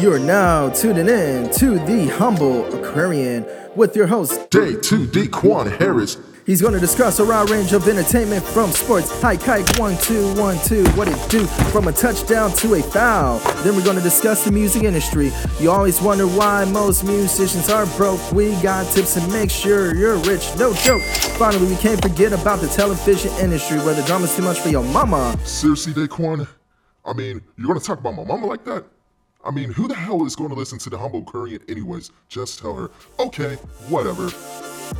You are now tuning in to the Humble Aquarian with your host. Day 2 Daquon Harris. He's going to discuss a wide range of entertainment from sports, high kite, one, two, one, two, what it do from a touchdown to a foul. Then we're going to discuss the music industry. You always wonder why most musicians are broke. We got tips to make sure you're rich, no joke. Finally, we can't forget about the television industry where the drama's too much for your mama. Seriously, Daquon? I mean, you're gonna talk about my mama like that? I mean, who the hell is going to listen to the Humble Aquarian anyways? Just tell her, okay, whatever.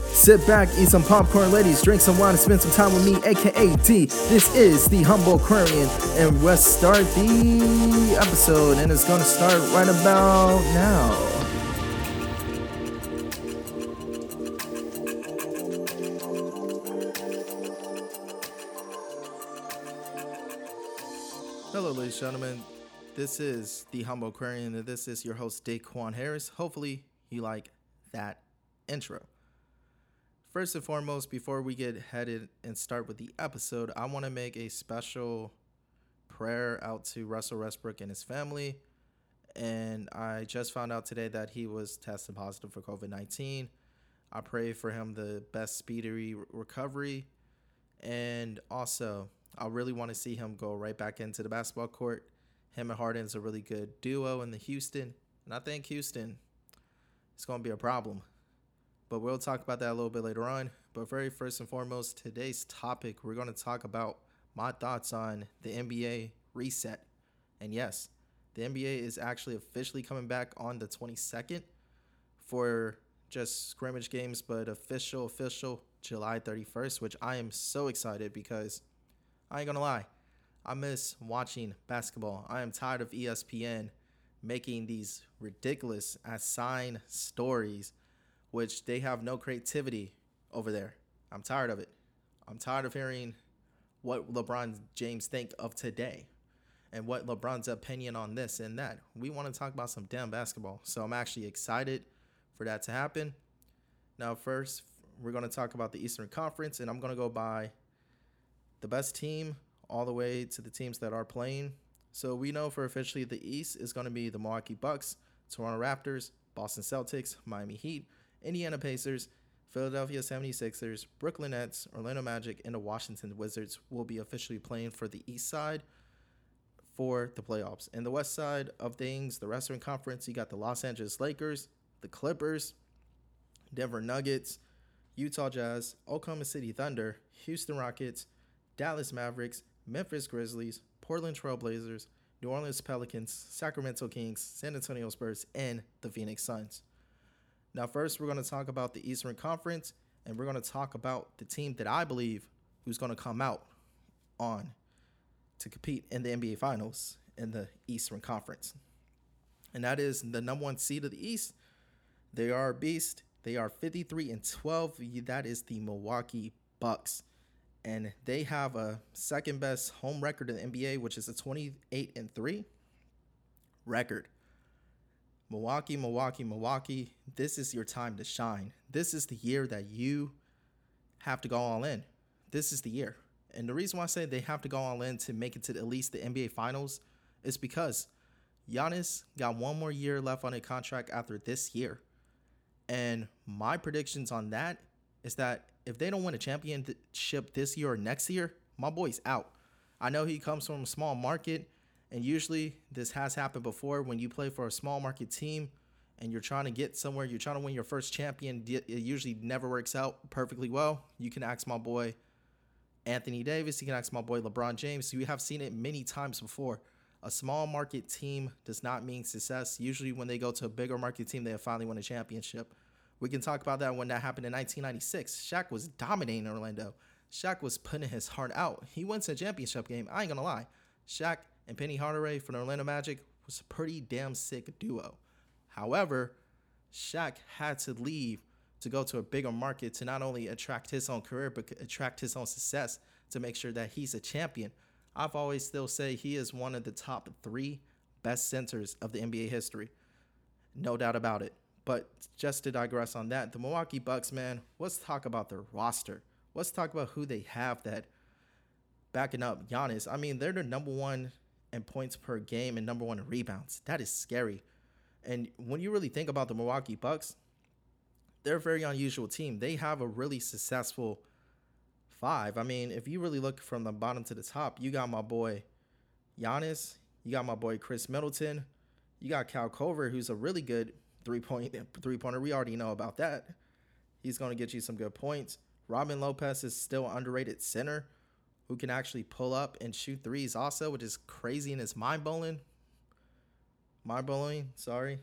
Sit back, eat some popcorn, ladies, drink some wine, and spend some time with me, aka D. This is the Humble Aquarian, and let's start the episode, and it's gonna start right about now. Hello, ladies and gentlemen. This is the Humble Aquarian, and this is your host, Daquon Harris. Hopefully, you like that intro. First and foremost, before we get headed and start with the episode, I want to make a special prayer out to Russell Westbrook and his family. And I just found out today that he was tested positive for COVID 19. I pray for him the best speedy re- recovery. And also, I really want to see him go right back into the basketball court. Him and Harden's a really good duo in the Houston. And I think Houston is going to be a problem but we'll talk about that a little bit later on. But very first and foremost, today's topic, we're going to talk about my thoughts on the NBA reset. And yes, the NBA is actually officially coming back on the 22nd for just scrimmage games, but official, official July 31st, which I am so excited because I ain't gonna lie, I miss watching basketball. I am tired of ESPN making these ridiculous assign stories which they have no creativity over there. I'm tired of it. I'm tired of hearing what LeBron James think of today and what LeBron's opinion on this and that. We want to talk about some damn basketball. So I'm actually excited for that to happen. Now, first, we're going to talk about the Eastern Conference, and I'm going to go by the best team all the way to the teams that are playing. So we know for officially the East is going to be the Milwaukee Bucks, Toronto Raptors, Boston Celtics, Miami Heat, Indiana Pacers, Philadelphia 76ers, Brooklyn Nets, Orlando Magic, and the Washington Wizards will be officially playing for the East side for the playoffs. And the West side of things, the Western Conference, you got the Los Angeles Lakers, the Clippers, Denver Nuggets, Utah Jazz, Oklahoma City Thunder, Houston Rockets, Dallas Mavericks, Memphis Grizzlies, Portland Trailblazers, New Orleans Pelicans, Sacramento Kings, San Antonio Spurs, and the Phoenix Suns. Now, first, we're going to talk about the Eastern Conference, and we're going to talk about the team that I believe who's going to come out on to compete in the NBA Finals in the Eastern Conference. And that is the number one seed of the East. They are a beast. They are 53 and 12. That is the Milwaukee Bucks. And they have a second best home record in the NBA, which is a 28 and 3 record. Milwaukee, Milwaukee, Milwaukee, this is your time to shine. This is the year that you have to go all in. This is the year. And the reason why I say they have to go all in to make it to at least the NBA Finals is because Giannis got one more year left on a contract after this year. And my predictions on that is that if they don't win a championship this year or next year, my boy's out. I know he comes from a small market and usually this has happened before when you play for a small market team and you're trying to get somewhere, you're trying to win your first champion. It usually never works out perfectly well. You can ask my boy Anthony Davis, you can ask my boy LeBron James. You have seen it many times before. A small market team does not mean success. Usually, when they go to a bigger market team, they have finally won a championship. We can talk about that when that happened in 1996. Shaq was dominating Orlando. Shaq was putting his heart out. He to a championship game. I ain't gonna lie. Shaq and Penny Hardaway from the Orlando Magic was a pretty damn sick duo. However, Shaq had to leave to go to a bigger market to not only attract his own career but attract his own success to make sure that he's a champion. I've always still say he is one of the top 3 best centers of the NBA history. No doubt about it. But just to digress on that, the Milwaukee Bucks, man, let's talk about their roster. Let's talk about who they have that backing up Giannis. I mean, they're the number one and points per game and number one in rebounds. That is scary. And when you really think about the Milwaukee Bucks, they're a very unusual team. They have a really successful five. I mean, if you really look from the bottom to the top, you got my boy Giannis, you got my boy Khris Middleton, you got Kyle Korver, who's a really good three point three pointer. We already know about that. He's going to get you some good points. Robin Lopez is still underrated center who can actually pull up and shoot threes also, which is crazy and is mind blowing. Mind blowing, sorry.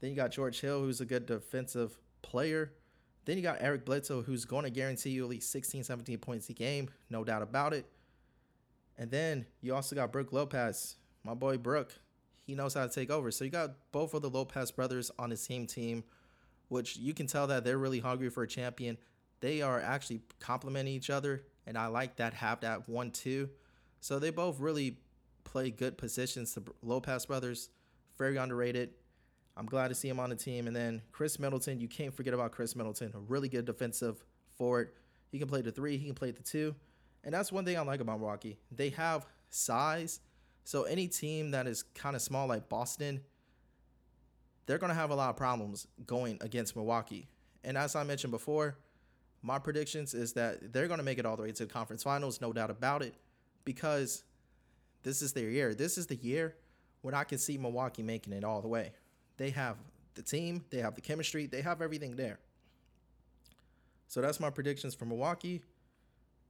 Then you got George Hill, who's a good defensive player. Then you got Eric Bledsoe, who's going to guarantee you at least 16, 17 points a game, no doubt about it. And then you also got Brook Lopez, my boy Brook. He knows how to take over. So you got both of the Lopez brothers on the same team, which you can tell that they're really hungry for a champion. They are actually complementing each other, and I like that have that one two. So they both really play good positions. The Lopez brothers, very underrated. I'm glad to see him on the team. And then Khris Middleton, you can't forget about Khris Middleton, a really good defensive forward. He can play the three, he can play the two. And that's one thing I like about Milwaukee. They have size. So any team that is kind of small like Boston, they're going to have a lot of problems going against Milwaukee. And as I mentioned before, my predictions is that they're going to make it all the way to the conference finals, no doubt about it, because this is their year. This is the year when I can see Milwaukee making it all the way. They have the team, they have the chemistry, they have everything there. So that's my predictions for Milwaukee.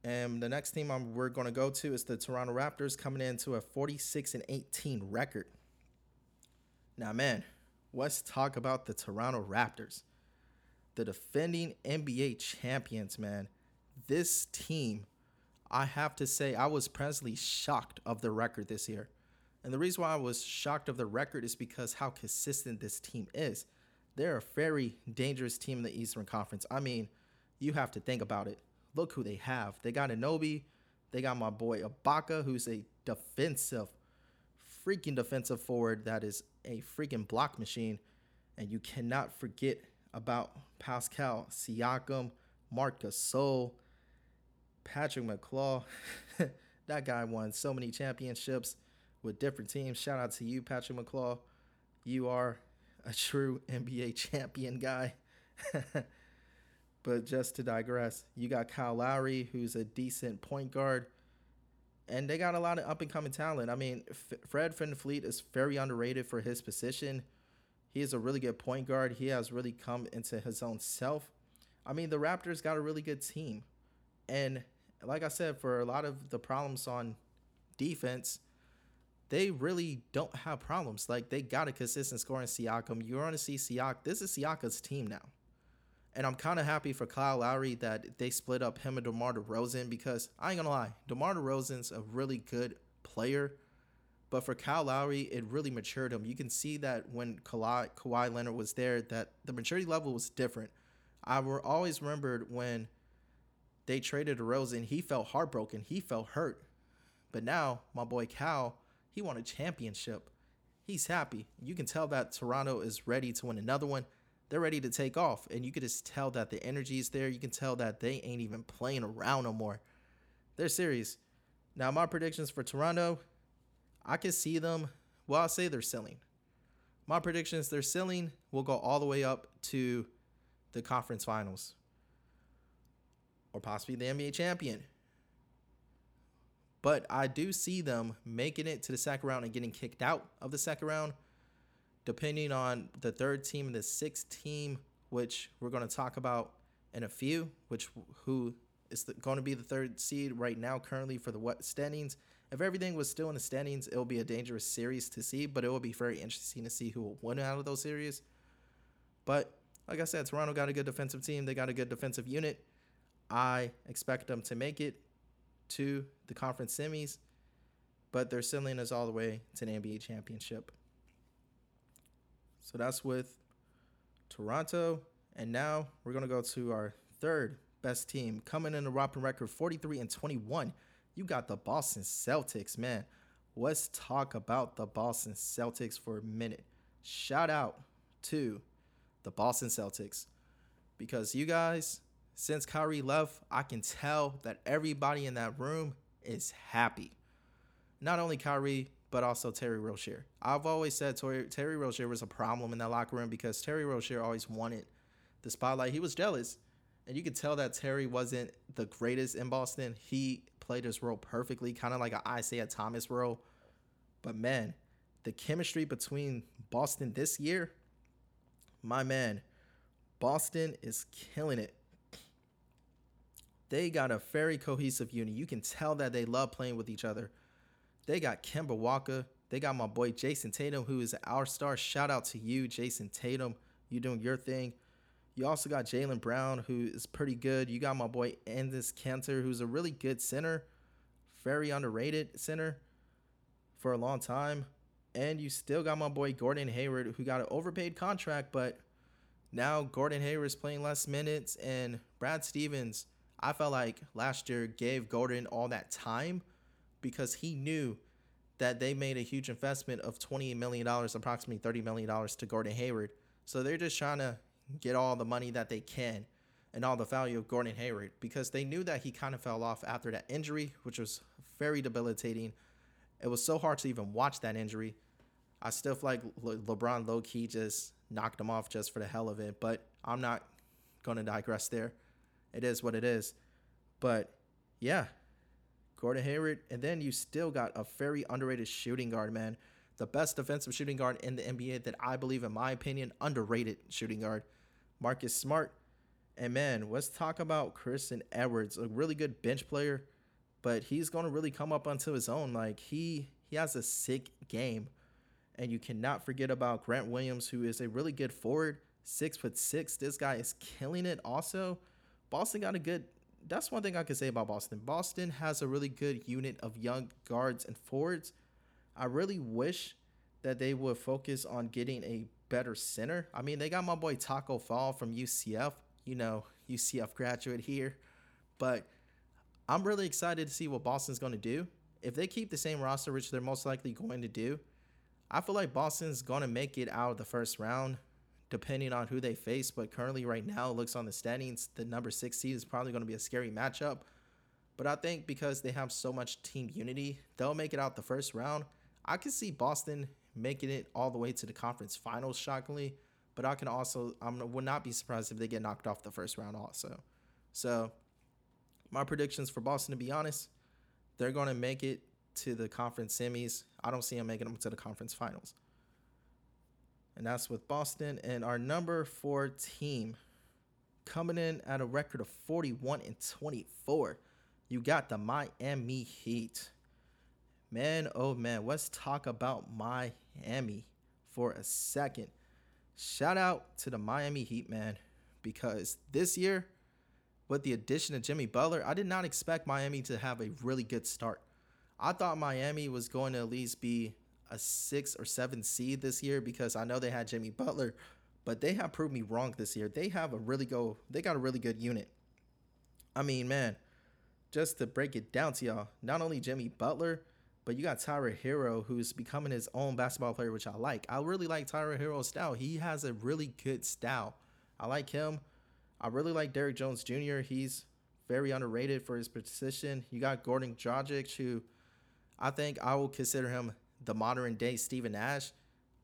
And the next team I'm, we're going to go to is the Toronto Raptors coming into a 46 and 18 record. Now, man, let's talk about the Toronto Raptors, the defending NBA champions, man. This team, I have to say, I was presently shocked of the record this year. And the reason why I was shocked of the record is because how consistent this team is. They're a very dangerous team in the Eastern Conference. I mean, you have to think about it. Look who they have. They got Anunoby. They got my boy Ibaka, who's a defensive, freaking defensive forward that is a freaking block machine. And you cannot forget about Pascal Siakam, Marc Gasol, Patrick McCaw. that guy won so many championships with different teams. Shout out to you, Patrick McCaw. You are a true NBA champion guy. but just to digress, you got Kyle Lowry, who's a decent point guard. And they got a lot of up and coming talent. I mean, F- Fred VanVleet is very underrated for his position. He is a really good point guard. He has really come into his own self. I mean, the Raptors got a really good team. And like I said, for a lot of the problems on defense, they really don't have problems. Like they got a consistent score in Siakam. You're going to see Siak. This is Siakam's team now. And I'm kind of happy for Kyle Lowry that they split up him and DeMar DeRozan because I ain't gonna lie, DeMar DeRozan's a really good player. But for Kyle Lowry, it really matured him. You can see that when Kawhi, Kawhi Leonard was there, that the maturity level was different. I always remembered when they traded DeRozan, he felt heartbroken. He felt hurt. But now, my boy Cal, he won a championship. He's happy. You can tell that Toronto is ready to win another one. They're ready to take off. And you can just tell that the energy is there. You can tell that they ain't even playing around no more. They're serious. Now, my predictions for Toronto, I can see them. Well, I'll say they're selling. My predictions, they're selling will go all the way up to the conference finals or possibly the NBA champion. But I do see them making it to the second round and getting kicked out of the second round, depending on the third team and the sixth team, which we're going to talk about in a few, which who is the, going to be the third seed right now currently for the what standings. If everything was still in the standings, it will be a dangerous series to see, but it will be very interesting to see who will win out of those series. But like I said, Toronto got a good defensive team. They got a good defensive unit. I expect them to make it to the conference semis, but they're sending us all the way to an NBA championship. So that's with Toronto. And now we're going to go to our third best team coming in the Robin record 43 and 21. You got the Boston Celtics, man. Let's talk about the Boston Celtics for a minute. Shout out to the Boston Celtics because you guys since Kyrie left, I can tell that everybody in that room is happy. Not only Kyrie, but also Terry Rozier. I've always said Terry, Terry Rozier was a problem in that locker room because Terry Rozier always wanted the spotlight. He was jealous, and you could tell that Terry wasn't the greatest in Boston. He played his role perfectly, kind of like an Isaiah Thomas role. But man, the chemistry between Boston this year, my man, Boston is killing it. They got a very cohesive unit. You can tell that they love playing with each other. They got Kemba Walker. They got my boy Jayson Tatum, who is our star. Shout out to you, Jayson Tatum. You doing your thing. You also got Jaylen Brown, who is pretty good. You got my boy Enes Kanter, who's a really good center, very underrated center for a long time. And you still got my boy Gordon Hayward, who got an overpaid contract, but now Gordon Hayward is playing less minutes. And Brad Stevens, I felt like last year gave Gordon all that time because he knew that they made a huge investment of $28 million, approximately $30 million to Gordon Hayward. So they're just trying to get all the money that they can and all the value of Gordon Hayward because they knew that he kind of fell off after that injury, which was very debilitating. It was so hard to even watch that injury. I still feel like Le- LeBron low key just knocked him off just for the hell of it, but I'm not going to digress there. It is what it is. But yeah, Gordon Hayward, and then you still got a very underrated shooting guard, man. The best defensive shooting guard in the NBA that I believe, in my opinion, underrated shooting guard, Marcus Smart. And man, let's talk about Christian Edwards, a really good bench player, but he's going to really come up onto his own. Like he he has a sick game, and you cannot forget about Grant Williams, who is a really good forward, six foot six. This guy is killing it. Also, Boston got a good that's one thing I could say about Boston. Boston has a really good unit of young guards and forwards. I really wish that they would focus on getting a better center. I mean, they got my boy Tacko Fall from UCF, you know, UCF graduate here. But I'm really excited to see what Boston's going to do. If they keep the same roster, which they're most likely going to do, I feel like Boston's going to make it out of the first round depending on who they face. But currently, right now, it looks on the standings, the number six seed is probably going to be a scary matchup. But I think because they have so much team unity, they'll make it out the first round. I can see Boston making it all the way to the conference finals, shockingly. But I can also, I would not be surprised if they get knocked off the first round, also. So, my predictions for Boston, to be honest, they're going to make it to the conference semis. I don't see them making them to the conference finals and that's with Boston. And our number four team coming in at a record of 41 and 24. You got the Miami Heat. Man, oh man, let's talk about Miami for a second. Shout out to the Miami Heat, man, because this year, with the addition of Jimmy Butler, I did not expect Miami to have a really good start. I thought Miami was going to at least be a six or seven seed this year because I know they had Jimmy Butler, but they have proved me wrong this year. They have a really go. They got a really good unit. I mean, man, just to break it down to y'all, not only Jimmy Butler, but you got Tyler Herro, who's becoming his own basketball player, which I like. I really like Tyler Herro's style. He has a really good style. I like him. I really like Derrick Jones Jr. He's very underrated for his position. You got Goran Dragic, who I think I will consider him the modern day Steven Nash,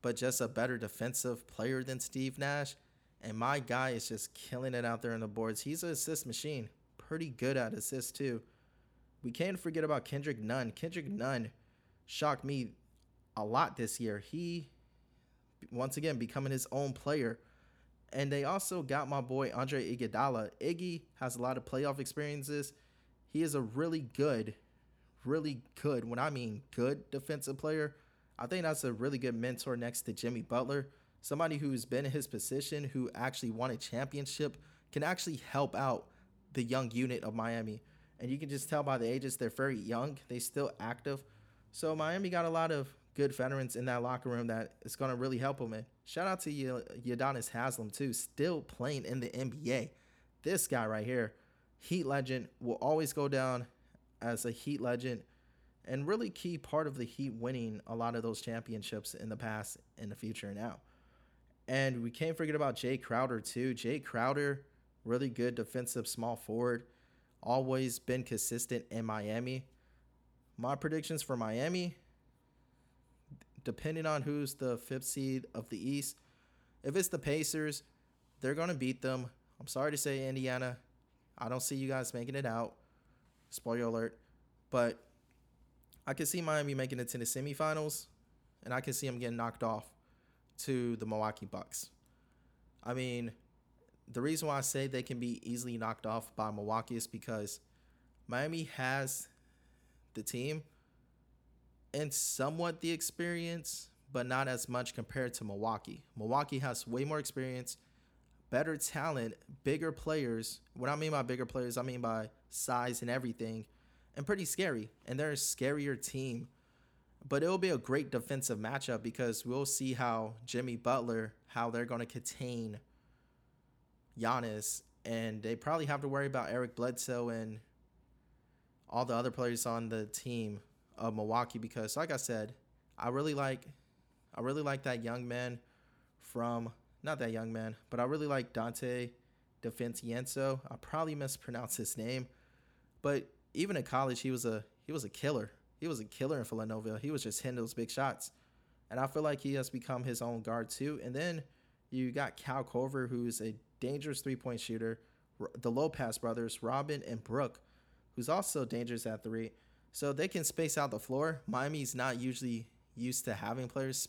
but just a better defensive player than Steve Nash. And my guy is just killing it out there on the boards. He's an assist machine, pretty good at assists too. We can't forget about Kendrick Nunn. Kendrick Nunn shocked me a lot this year. He, once again, becoming his own player. And they also got my boy Andre Iguodala. Iggy has a lot of playoff experiences. He is a really good really good, when I mean good defensive player, I think that's a really good mentor next to Jimmy Butler. Somebody who's been in his position, who actually won a championship, can actually help out the young unit of Miami. And you can just tell by the ages, they're very young, they still active. So Miami got a lot of good veterans in that locker room that is going to really help them. And shout out to Udonis Haslam, too, still playing in the NBA. This guy right here, Heat legend, will always go down as a Heat legend and really key part of the Heat winning a lot of those championships in the past, in the future now. And we can't forget about Jae Crowder too. Jae Crowder, really good defensive small forward, always been consistent in Miami. My predictions for Miami, depending on who's the fifth seed of the East, if it's the Pacers, they're going to beat them. I'm sorry to say, Indiana, I don't see you guys making it out. Spoiler alert. But I can see Miami making it to the semifinals, and I can see them getting knocked off to the Milwaukee Bucks. I mean, the reason why I say they can be easily knocked off by Milwaukee is because Miami has the team and somewhat the experience, but not as much compared to Milwaukee. Milwaukee has way more experience, better talent, bigger players. What I mean by bigger players, I mean by size and everything, and pretty scary. And they're a scarier team. But it'll be a great defensive matchup because we'll see how Jimmy Butler, how they're going to contain Giannis, and they probably have to worry about Eric Bledsoe and all the other players on the team of Milwaukee because, like I said, I really like, I really like that young man from not that young man, but I really like Donte DiVincenzo. I probably mispronounced his name, but even in college, he was a he was a killer. He was a killer in Villanova. He was just hitting those big shots, and I feel like he has become his own guard too. And then you got Kyle Korver, who's a dangerous three point shooter. The Lopez brothers, Robin and Brook, who's also dangerous at three. So they can space out the floor. Miami's not usually used to having players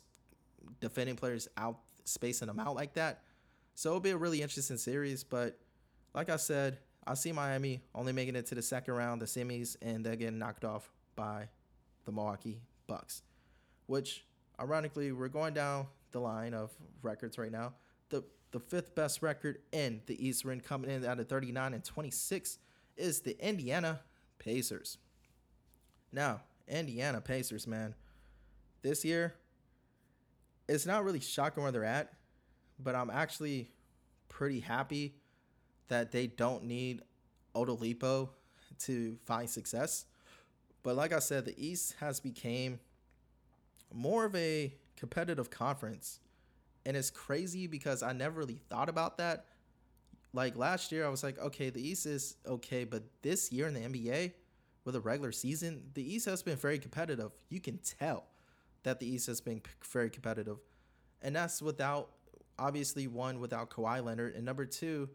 defending players out spacing them out like that. So it'll be a really interesting series. But like I said, I see Miami only making it to the second round, the semis, and they're getting knocked off by the Milwaukee Bucks. Which ironically, we're going down the line of records right now. The the fifth best record in the Eastern coming in at a 39 and 26 is the Indiana Pacers. Now, Indiana Pacers, man, this year, it's not really shocking where they're at, but I'm actually pretty happy that they don't need Oladipo to find success. But like I said, the East has become more of a competitive conference. And it's crazy because I never really thought about that. Like last year, I was like, okay, the East is okay, but this year in the NBA, with a regular season, the East has been very competitive. You can tell that the East has been very competitive. And that's without, obviously, one, without Kawhi Leonard. And number two,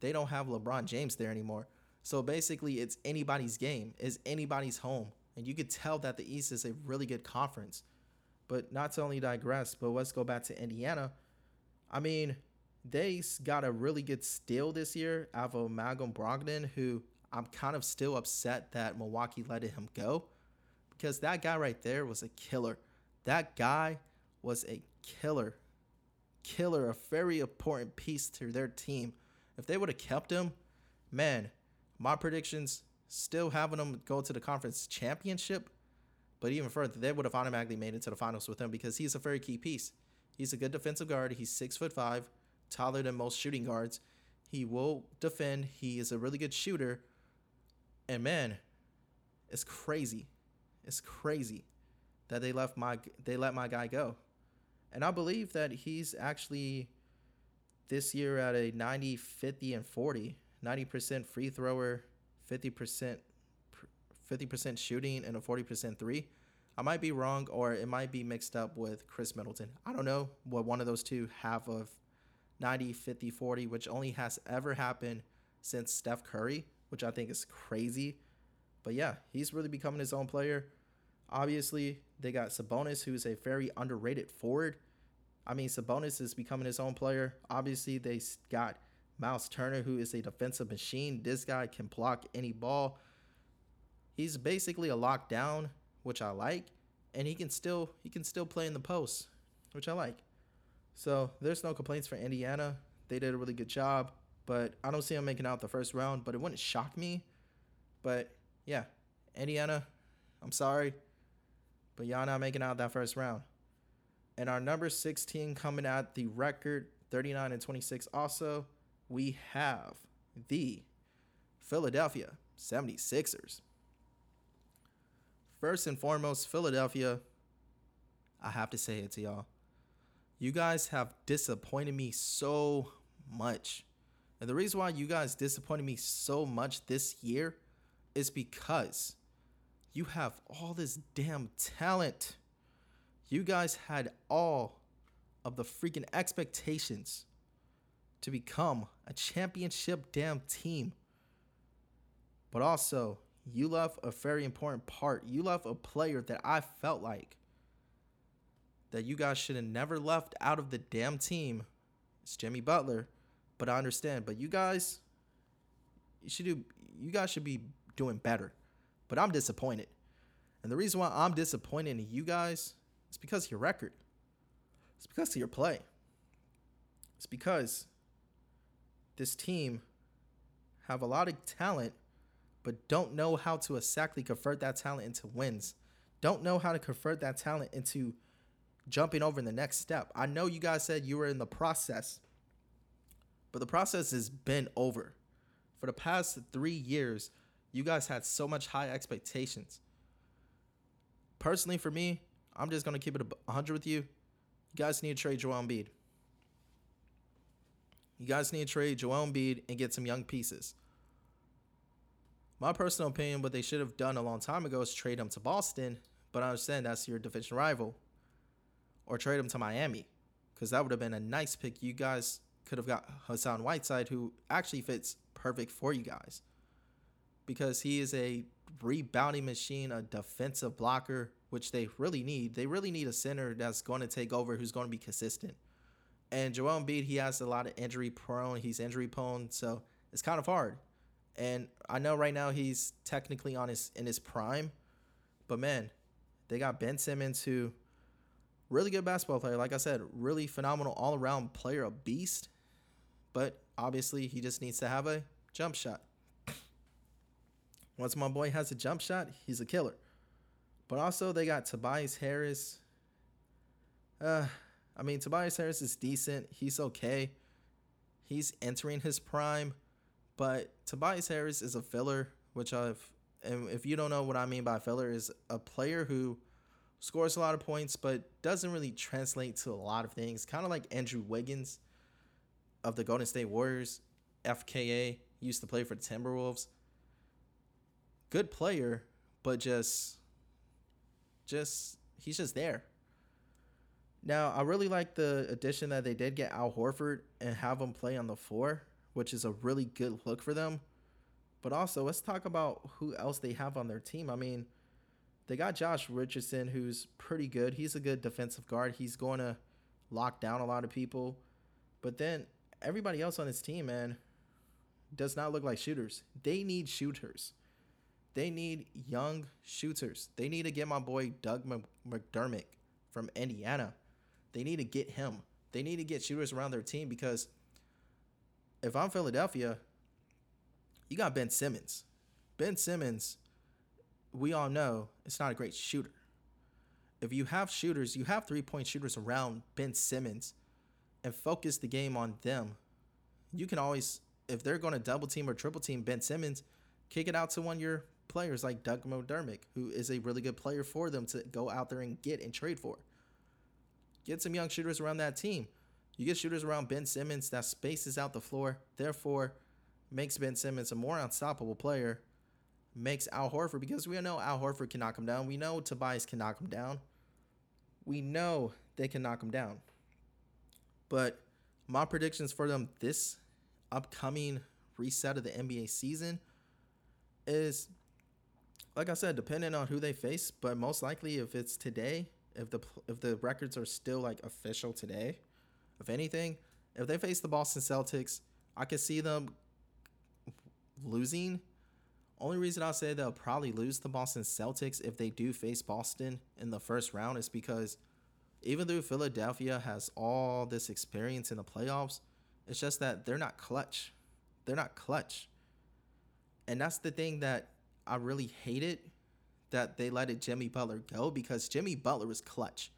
they don't have LeBron James there anymore. So basically, it's anybody's game, it's anybody's home. And you could tell that the East is a really good conference. But not to only digress, but let's go back to Indiana. I mean, they got a really good steal this year out of Malcolm Brogdon, who I'm kind of still upset that Milwaukee let him go because that guy right there was a killer. That guy was a killer. Killer, a very important piece to their team. If they would have kept him, man, my predictions still having them go to the conference championship, but even further, they would have automatically made it to the finals with him because he's a very key piece. He's a good defensive guard. He's six foot five, taller than most shooting guards. He will defend. He is a really good shooter. And man, it's crazy. It's crazy that they left my they let my guy go. And I believe that he's actually this year at a 90 50 and 40, 90% free thrower, 50% 50% shooting and a 40% 3. I might be wrong or it might be mixed up with Khris Middleton. I don't know what one of those two have of 90 50 40 which only has ever happened since Steph Curry which I think is crazy. But yeah, he's really becoming his own player. Obviously, they got Sabonis, who's a very underrated forward. I mean, Sabonis is becoming his own player. Obviously, they got Miles Turner, who is a defensive machine. This guy can block any ball. He's basically a lockdown, which I like, and he can still he can still play in the post, which I like. So there's no complaints for Indiana. They did a really good job but I don't see them making out the first round. But it wouldn't shock me. But yeah, Indiana, I'm sorry, but y'all not making out that first round. And our number 16 coming at the record 39 and 26. Also, we have the Philadelphia 76ers. First and foremost, Philadelphia, I have to say it to y'all. You guys have disappointed me so much. And the reason why you guys disappointed me so much this year is because you have all this damn talent. You guys had all of the freaking expectations to become a championship damn team. But also, you left a very important part. You left a player that I felt like that you guys should have never left out of the damn team. It's Jimmy Butler, but I understand. But you guys, you should do. You guys should be doing better. But I'm disappointed, and the reason why I'm disappointed in you guys is because of your record. It's because of your play. It's because this team have a lot of talent, but don't know how to exactly convert that talent into wins. Don't know how to convert that talent into jumping over in the next step. I know you guys said you were in the process, but the process has been over. For the past three years, you guys had so much high expectations. Personally, for me, I'm just gonna keep it 100 with you. You guys need to trade Joel Embiid. You guys need to trade Joel Embiid and get some young pieces. My personal opinion, what they should have done a long time ago is trade him to Boston, but I understand that's your division rival. Or trade him to Miami, because that would have been a nice pick. You guys could have got Hassan Whiteside, who actually fits perfect for you guys, because he is a rebounding machine, a defensive blocker, which they really need. They really need a center that's going to take over, who's going to be consistent. And Joel Embiid, he has a lot of injury prone. He's injury prone, so it's kind of hard. And I know right now he's technically on his in his prime, but man, they got Ben Simmons who really good basketball player. Like I said, really phenomenal all around player, a beast. But obviously, he just needs to have a jump shot. Once my boy has a jump shot, he's a killer. But also, they got Tobias Harris. Uh, I mean, Tobias Harris is decent. He's okay. He's entering his prime, but Tobias Harris is a filler, which I've. And if you don't know what I mean by filler, is a player who scores a lot of points, but doesn't really translate to a lot of things. Kind of like Andrew Wiggins of the Golden State Warriors, FKA, used to play for the Timberwolves. Good player, but just just he's just there. Now, I really like the addition that they did get Al Horford and have him play on the floor, which is a really good look for them. But also, let's talk about who else they have on their team. I mean, they got Josh Richardson, who's pretty good. He's a good defensive guard. He's going to lock down a lot of people. But then everybody else on his team, man, does not look like shooters. They need shooters. They need young shooters. They need to get my boy Doug McDermott from Indiana. They need to get him. They need to get shooters around their team because if I'm Philadelphia, you got Ben Simmons. Ben Simmons, we all know it's not a great shooter. If you have shooters, you have three point shooters around Ben Simmons and focus the game on them. You can always, if they're going to double team or triple team Ben Simmons, kick it out to one of your players like Doug McDermott, who is a really good player for them to go out there and get and trade for. Get some young shooters around that team. You get shooters around Ben Simmons that spaces out the floor, therefore makes Ben Simmons a more unstoppable player. Makes Al Horford because we know Al Horford can knock him down. We know Tobias can knock him down. We know they can knock him down. But my predictions for them this upcoming reset of the NBA season is like I said, depending on who they face, but most likely if it's today, if the if the records are still like official today, if anything, if they face the Boston Celtics, I could see them losing. Only reason I'll say they'll probably lose the Boston Celtics if they do face Boston in the first round is because even though Philadelphia has all this experience in the playoffs, it's just that they're not clutch. They're not clutch. And that's the thing that I really hated that they let Jimmy Butler go because Jimmy Butler was clutch.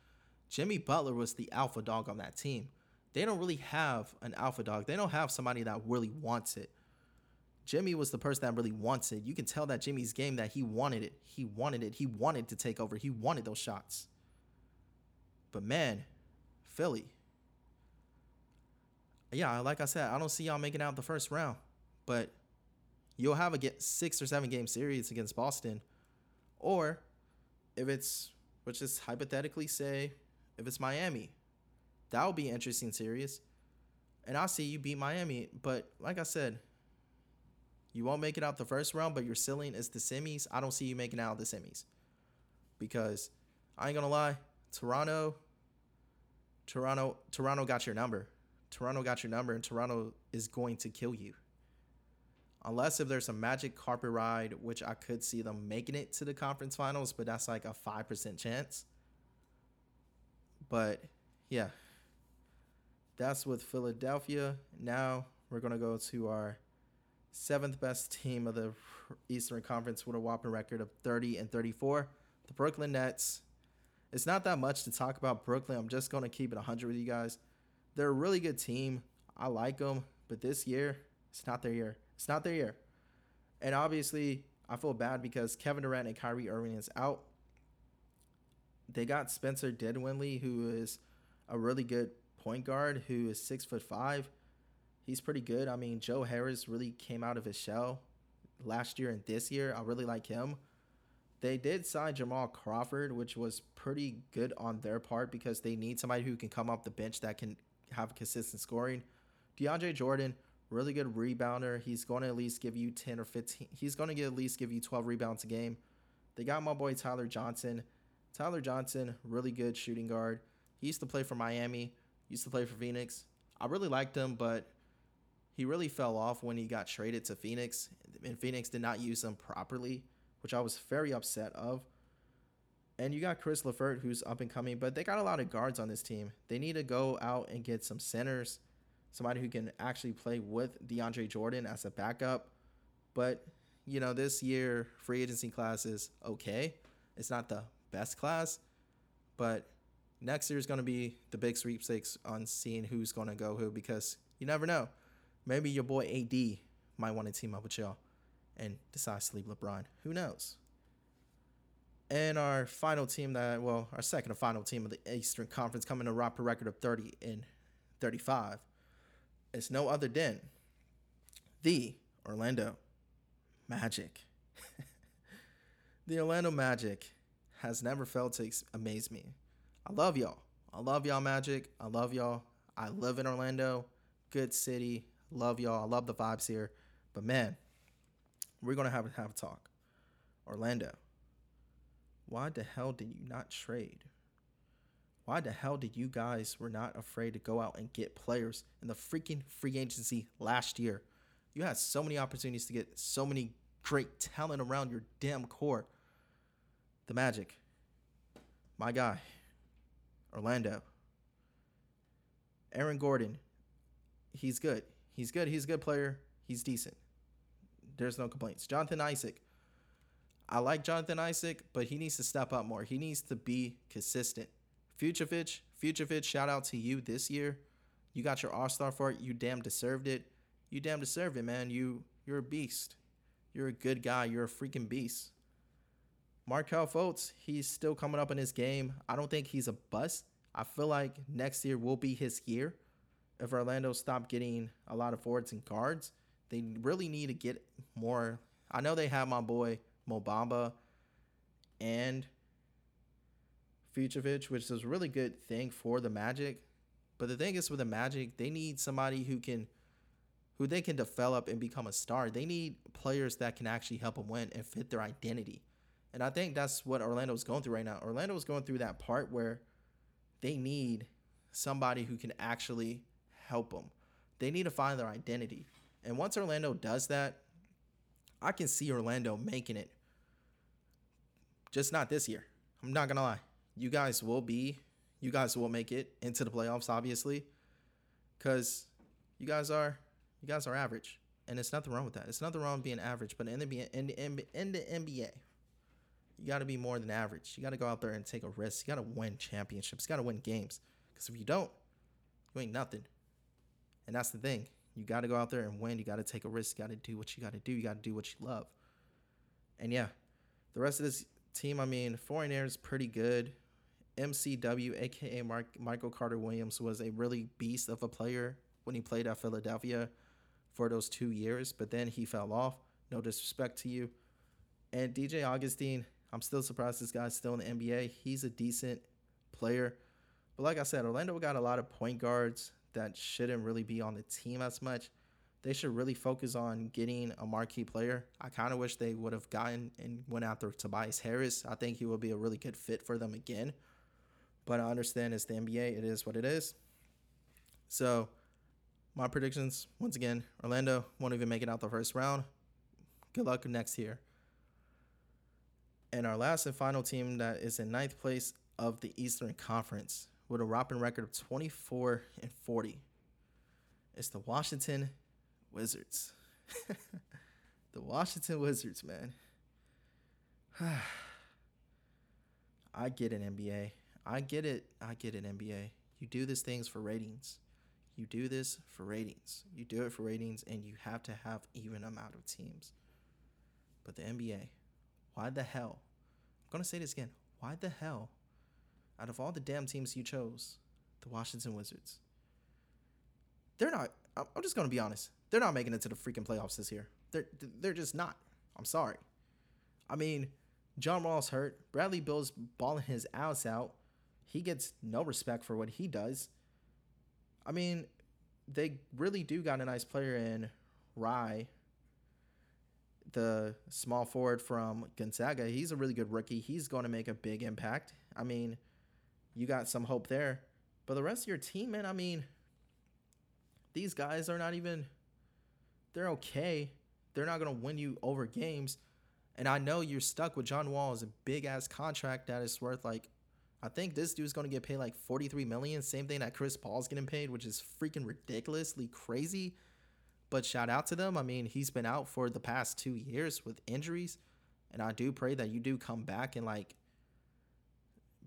Jimmy Butler was the alpha dog on that team. They don't really have an alpha dog. They don't have somebody that really wants it. Jimmy was the person that really wants it. You can tell that Jimmy's game that he wanted it. He wanted it. He wanted to take over. He wanted those shots. But man, Philly. Yeah, like I said, I don't see y'all making out the first round. But you'll have a get six or seven game series against Boston, or if it's Which just hypothetically say if it's Miami, that would be an interesting series. And I'll see you beat Miami. But like I said, you won't make it out the first round, but your ceiling is the semis. I don't see you making out the semis. Because I ain't gonna lie, Toronto, Toronto, Toronto got your number. Toronto got your number, and Toronto is going to kill you. Unless if there's a magic carpet ride, which I could see them making it to the conference finals, but that's like a five percent chance. But yeah, that's with Philadelphia. Now we're gonna go to our seventh best team of the Eastern Conference with a whopping record of 30 and 34. The Brooklyn Nets. It's not that much to talk about Brooklyn. I'm just gonna keep it 100 with you guys. They're a really good team. I like them, but this year it's not their year. It's not their year. And obviously, I feel bad because Kevin Durant and Kyrie Irving is out. They got Spencer Dinwiddie, who is a really good point guard, who is six foot five. He's pretty good. I mean, Joe Harris really came out of his shell last year and this year. I really like him. They did sign Jamal Crawford, which was pretty good on their part because they need somebody who can come off the bench that can have consistent scoring. DeAndre Jordan, really good rebounder. He's going to at least give you 10 or 15. He's going to get at least give you 12 rebounds a game. They got my boy Tyler Johnson. Tyler Johnson, really good shooting guard. He used to play for Miami, used to play for Phoenix. I really liked him, but he really fell off when he got traded to Phoenix, and Phoenix did not use him properly, which I was very upset of. And you got Caris LeVert, who's up and coming, but they got a lot of guards on this team. They need to go out and get some centers, somebody who can actually play with DeAndre Jordan as a backup. But, you know, this year, free agency class is okay. It's not the best class, but next year is going to be the big sweepstakes on seeing who's going to go who because you never know. Maybe your boy AD might want to team up with y'all and decide to leave LeBron. Who knows? And our final team that, well, our second and final team of the Eastern Conference coming to a record of 30 and 35 is no other than the Orlando Magic. the Orlando Magic has never failed to amaze me. I love y'all. I love y'all, Magic. I love y'all. I live in Orlando. Good city. Love y'all. I love the vibes here. But man, we're gonna have have a talk. Orlando. Why the hell did you not trade? Why the hell did you guys were not afraid to go out and get players in the freaking free agency last year? You had so many opportunities to get so many great talent around your damn core. The Magic. My guy. Orlando. Aaron Gordon. He's good. He's good. He's a good player. He's decent. There's no complaints. Jonathan Isaac. I like Jonathan Isaac, but he needs to step up more. He needs to be consistent. Vucevic, Vucevic, shout out to you this year. You got your All Star for it. You damn deserved it. You damn deserved it, man. You you're a beast. You're a good guy. You're a freaking beast. Markelle Fultz, he's still coming up in his game. I don't think he's a bust. I feel like next year will be his year. If Orlando stop getting a lot of forwards and guards, they really need to get more. I know they have my boy Mo Bamba and Vucevic, which is a really good thing for the Magic. But the thing is with the Magic, they need somebody who can who they can develop and become a star. They need players that can actually help them win and fit their identity. And I think that's what Orlando is going through right now. Orlando is going through that part where they need somebody who can actually help them. They need to find their identity. And once Orlando does that, I can see Orlando making it. Just not this year. I'm not going to lie. You guys will be, you guys will make it into the playoffs, obviously, because you guys are, you guys are average. And it's nothing wrong with that. It's nothing wrong being average. But in the, in the, in the NBA, you got to be more than average. You got to go out there and take a risk. You got to win championships. You got to win games. Because if you don't, you ain't nothing. And that's the thing. You got to go out there and win. You got to take a risk. You got to do what you got to do. You got to do what you love. And yeah, the rest of this team, I mean, Fournier is pretty good. MCW, aka Mark, Michael Carter Williams, was a really beast of a player when he played at Philadelphia for those two years, but then he fell off. No disrespect to you. And DJ Augustin, I'm still surprised this guy's still in the NBA. He's a decent player. But like I said, Orlando got a lot of point guards that shouldn't really be on the team as much. They should really focus on getting a marquee player. I kind of wish they would have gotten and went after Tobias Harris. I think he will be a really good fit for them again. But I understand it's the NBA. It is what it is. So my predictions, once again, Orlando won't even make it out the first round. Good luck next year. And our last and final team that is in ninth place of the Eastern Conference with a whopping record of 24 and 40. It's the Washington Wizards. the Washington Wizards, man. I get it, NBA. I get it. I get it, NBA. You do these things for ratings. You do this for ratings. You do it for ratings, and you have to have even amount of teams. But the NBA, why the hell? I'm gonna say this again. Why the hell, out of all the damn teams you chose, the Washington Wizards, they're not. I'm just gonna be honest. They're not making it to the freaking playoffs this year. They're they're just not. I'm sorry. I mean, John Wall's hurt. Bradley Beal's balling his ass out. He gets no respect for what he does. I mean, they really do got a nice player in Rui, the small forward from Gonzaga. He's a really good rookie. He's going to make a big impact. I mean, you got some hope there. But the rest of your team, man, I mean, these guys are not even they're okay. They're not going to win you over games. And I know you're stuck with John Wall's a big ass contract that is worth like I think this dude's going to get paid like 43 million, same thing that Chris Paul's getting paid, which is freaking ridiculously crazy. But shout out to them. I mean, he's been out for the past 2 years with injuries, and I do pray that you do come back and like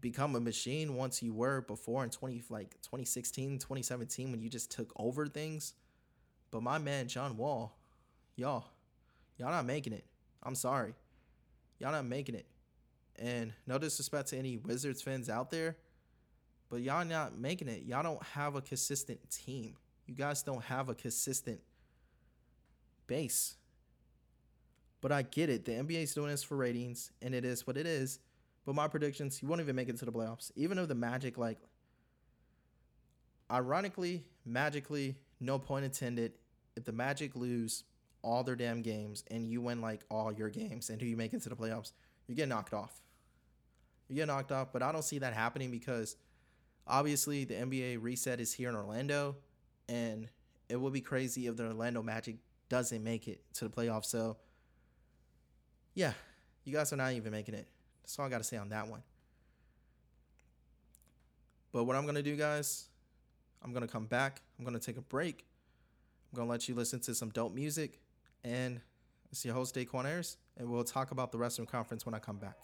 become a machine once you were before in 20 like 2016, 2017 when you just took over things. But my man John Wall, y'all, y'all not making it. I'm sorry. Y'all not making it. And no disrespect to any Wizards fans out there, but y'all not making it. Y'all don't have a consistent team. You guys don't have a consistent base. But I get it. The NBA is doing this for ratings, and it is what it is. But my predictions, you won't even make it to the playoffs. Even if the Magic, like, ironically, magically, no point intended, if the Magic lose all their damn games and you win like all your games and who you make it to the playoffs, you get knocked off. You get knocked off, but I don't see that happening because obviously the NBA reset is here in Orlando and it would be crazy if the Orlando Magic doesn't make it to the playoffs. So yeah, you guys are not even making it. That's all I got to say on that one. But what I'm going to do, guys, I'm going to come back. I'm going to take a break. I'm going to let you listen to some dope music. And it's your host, Daquon Harris. And we'll talk about the Western Conference when I come back.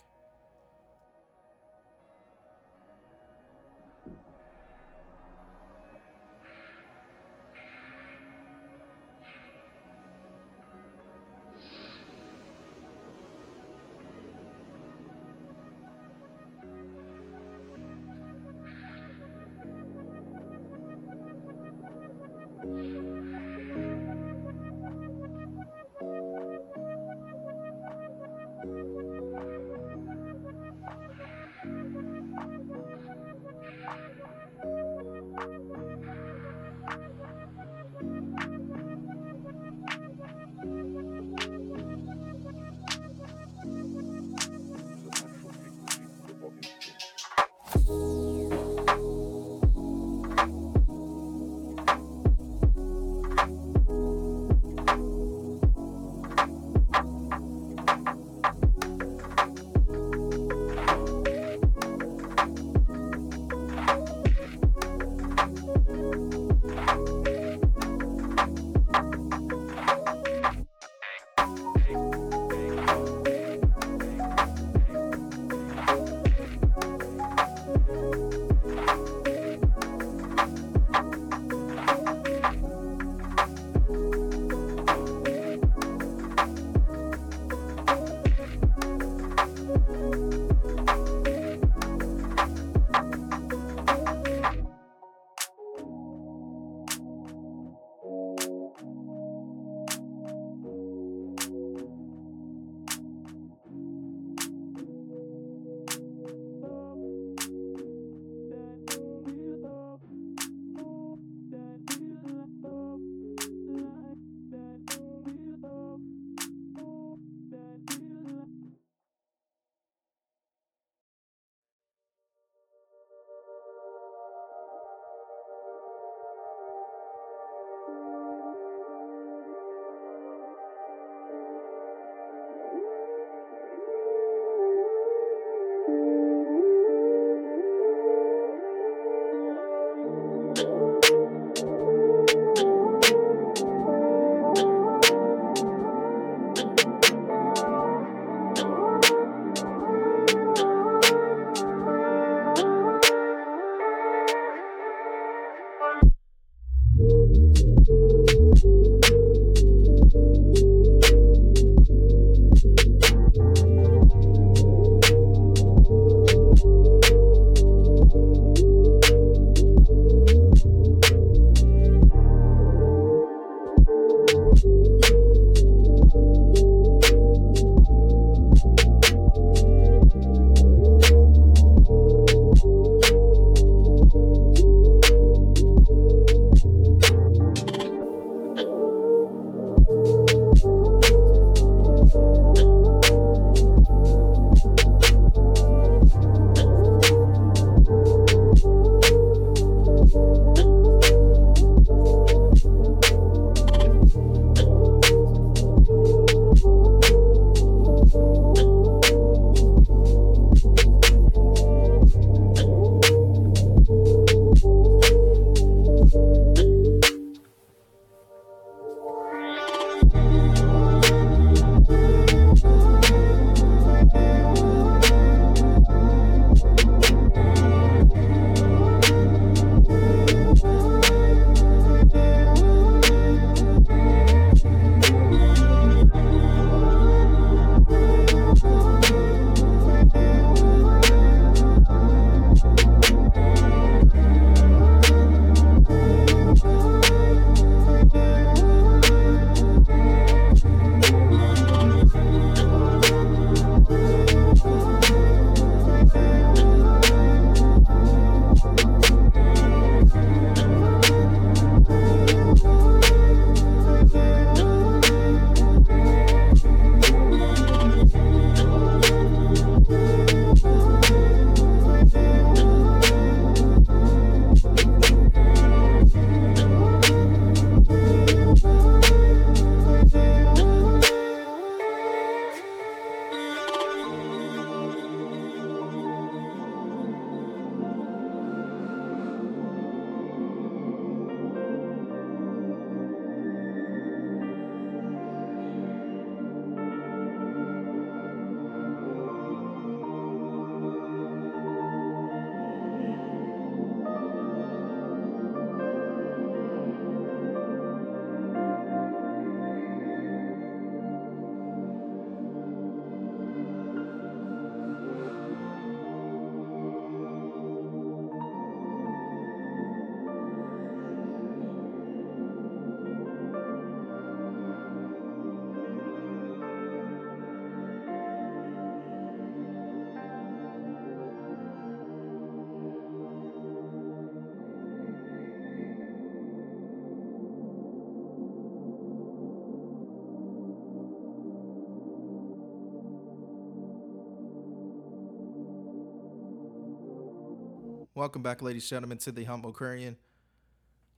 Welcome back, ladies and gentlemen, to the Humble Aquarian.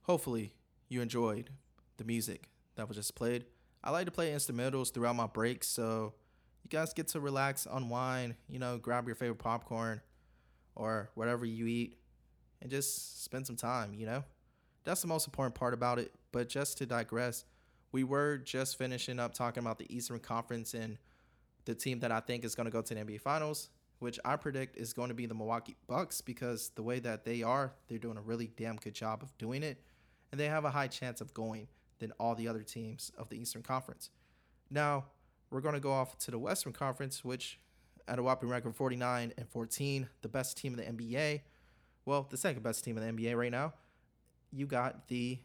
Hopefully, you enjoyed the music that was just played. I like to play instrumentals throughout my breaks, so you guys get to relax, unwind, you know, grab your favorite popcorn or whatever you eat and just spend some time, you know? That's the most important part about it. But just to digress, we were just finishing up talking about the Eastern Conference and the team that I think is going to go to the NBA Finals, which I predict is going to be the Milwaukee Bucks because the way that they are, they're doing a really damn good job of doing it. And they have a high chance of going than all the other teams of the Eastern Conference. Now, we're going to go off to the Western Conference, which at a whopping record 49 and 14, the best team in the NBA. Well, the second best team in the NBA right now. You got the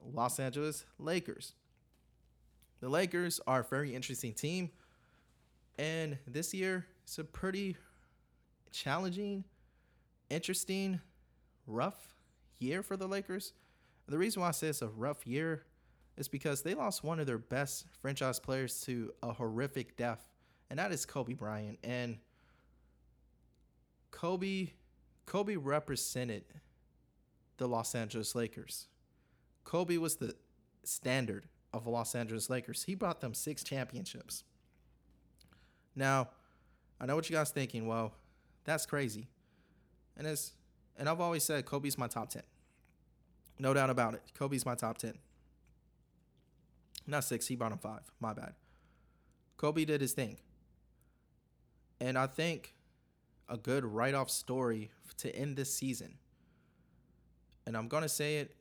Los Angeles Lakers. The Lakers are a very interesting team. And this year, it's a pretty challenging, interesting, rough year for the Lakers. The reason why I say it's a rough year is because they lost one of their best franchise players to a horrific death, and that is Kobe Bryant. And Kobe Kobe represented the Los Angeles Lakers. Kobe was the standard of the Los Angeles Lakers. He brought them six championships. Now, I know what you guys thinking. Well, that's crazy. And it's and I've always said Kobe's my top 10. No doubt about it. Kobe's my top 10. Not six, he brought him five. My bad. Kobe did his thing. And I think a good write off story to end this season. And I'm going to say it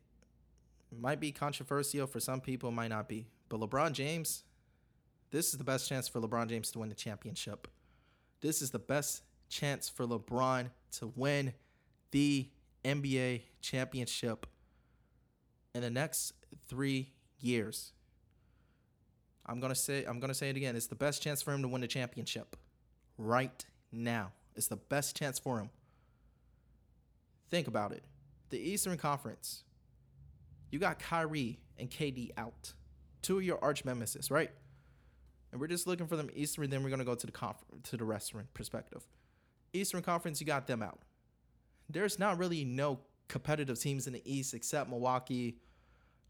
might be controversial for some people, might not be. But LeBron James, this is the best chance for LeBron James to win the championship. This is the best chance for LeBron to win the NBA championship in the next three years. I'm gonna say I'm gonna say it again. It's the best chance for him to win the championship right now. It's the best chance for him. Think about it. The Eastern Conference. You got Kyrie and KD out. Two of your arch nemesis, right? And we're just looking for them Eastern, then we're gonna go to the conference to the restaurant perspective. Eastern Conference, you got them out. There's not really no competitive teams in the East except Milwaukee,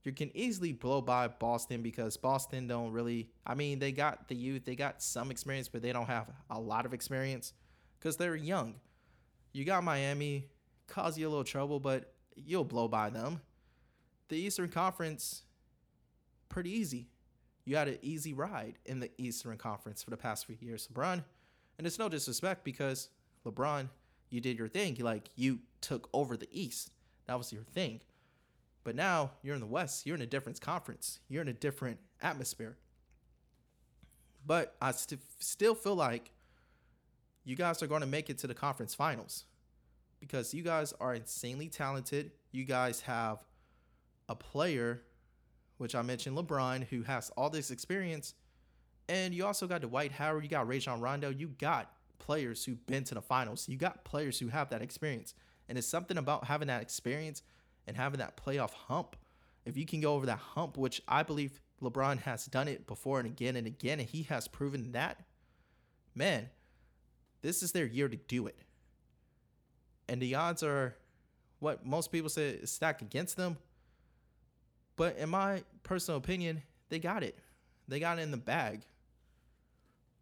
you can easily blow by Boston because Boston don't really. I mean, they got the youth, they got some experience, but they don't have a lot of experience because they're young. You got Miami, cause you a little trouble, but you'll blow by them. The Eastern Conference, pretty easy. You had an easy ride in the Eastern Conference for the past few years, LeBron. And it's no disrespect because LeBron, you did your thing. You like you took over the East. That was your thing. But now you're in the West. You're in a different conference. You're in a different atmosphere. But I st- still feel like you guys are going to make it to the conference finals because you guys are insanely talented. You guys have a player, which I mentioned LeBron, who has all this experience. And you also got Dwight Howard. You got Rajon Rondo. You got players who've been to the finals. You got players who have that experience. And it's something about having that experience and having that playoff hump, if you can go over that hump, which I believe LeBron has done it before and again and again, and he has proven that, man, this is their year to do it. And the odds are what most people say is stacked against them. But in my personal opinion, they got it. They got it in the bag.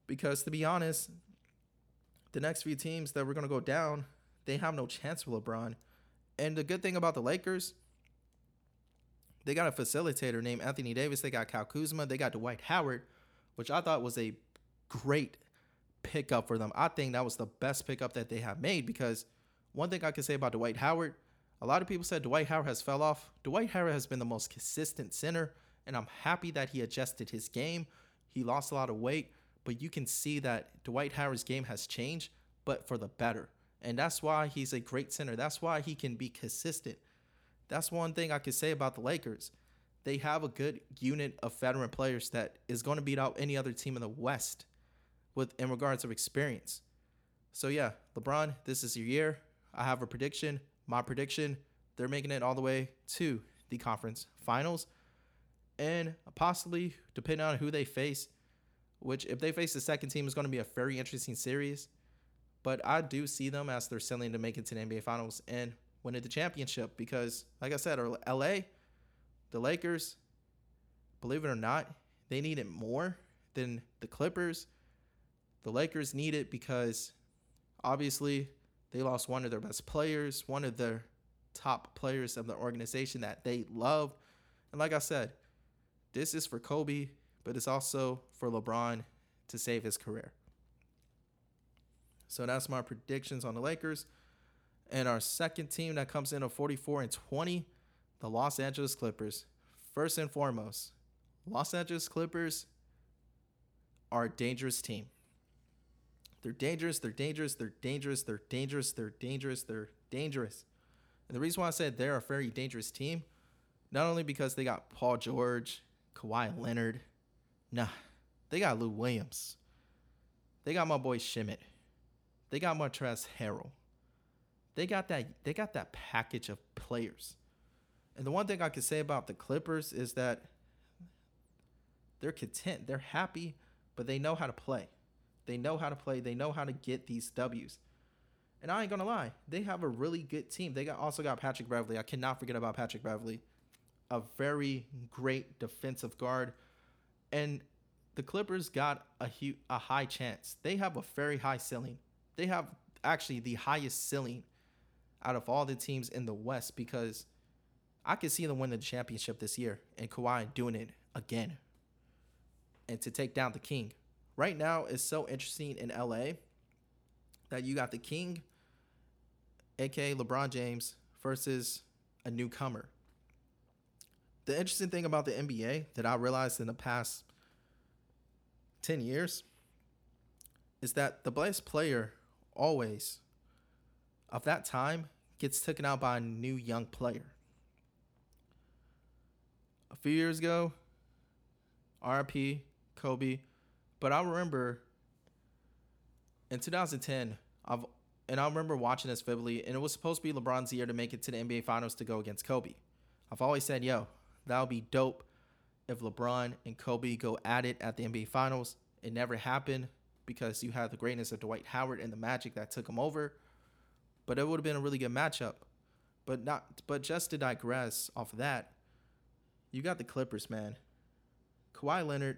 Because to be honest, the next few teams that we're going to go down, they have no chance with LeBron. And the good thing about the Lakers, they got a facilitator named Anthony Davis. They got Kyle Kuzma. They got Dwight Howard, which I thought was a great pickup for them. I think that was the best pickup that they have made because one thing I can say about Dwight Howard, a lot of people said Dwight Howard has fell off. Dwight Howard has been the most consistent center, and I'm happy that he adjusted his game. He lost a lot of weight, but you can see that Dwight Howard's game has changed, but for the better. And that's why he's a great center. That's why he can be consistent. That's one thing I could say about the Lakers. They have a good unit of veteran players that is going to beat out any other team in the West with in regards of experience. So yeah, LeBron, this is your year. I have a prediction. My prediction, they're making it all the way to the conference finals. And possibly, depending on who they face, which if they face the second team is going to be a very interesting series. But I do see them as they're selling to make it to the NBA Finals. And winning the championship because, like I said, LA, the Lakers, believe it or not, they need it more than the Clippers. The Lakers need it because obviously they lost one of their best players, one of their top players of the organization that they love. And like I said, this is for Kobe, but it's also for LeBron to save his career. So that's my predictions on the Lakers. And our second team that comes in at 44 and 20, the Los Angeles Clippers. First and foremost, Los Angeles Clippers are a dangerous team. They're dangerous, they're dangerous, they're dangerous, they're dangerous, they're dangerous, they're dangerous. And the reason why I said they're a very dangerous team, not only because they got Paul George, Kawhi Leonard, nah, they got Lou Williams. They got my boy Shamet. They got Montrezl Harrell. They got that they got that package of players. And the one thing I can say about the Clippers is that they're content, they're happy, but they know how to play. They know how to play, they know how to get these W's. And I ain't gonna lie, they have a really good team. They got also got Patrick Beverley. I cannot forget about Patrick Beverley, a very great defensive guard. And the Clippers got a hu- a high chance. They have a very high ceiling. They have actually the highest ceiling out of all the teams in the West because I could see them win the championship this year and Kawhi doing it again and to take down the King. Right now, it's so interesting in LA that you got the King, aka LeBron James, versus a newcomer. The interesting thing about the NBA that I realized in the past 10 years is that the best player always of that time gets taken out by a new young player. A few years ago, RP, Kobe, but I remember in 2010, I've and I remember watching this vividly, and it was supposed to be LeBron's year to make it to the NBA Finals to go against Kobe. I've always said, yo, that would be dope if LeBron and Kobe go at it at the NBA Finals. It never happened because you had the greatness of Dwight Howard and the Magic that took him over. But it would have been a really good matchup. But not but just to digress off of that, you got the Clippers, man. Kawhi Leonard,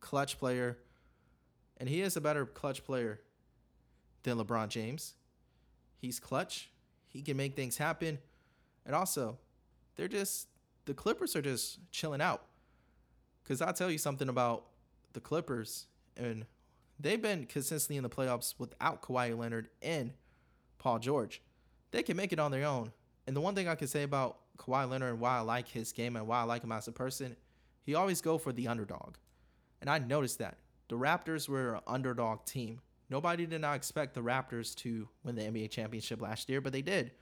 clutch player, and he is a better clutch player than LeBron James. He's clutch. He can make things happen. And also, they're just the Clippers are just chilling out. Cause I'll tell you something about the Clippers, and they've been consistently in the playoffs without Kawhi Leonard and Paul George. They can make it on their own. And the one thing I can say about Kawhi Leonard and why I like his game and why I like him as a person, he always go for the underdog. And I noticed that. The Raptors were an underdog team. Nobody did not expect the Raptors to win the NBA championship last year, but they did.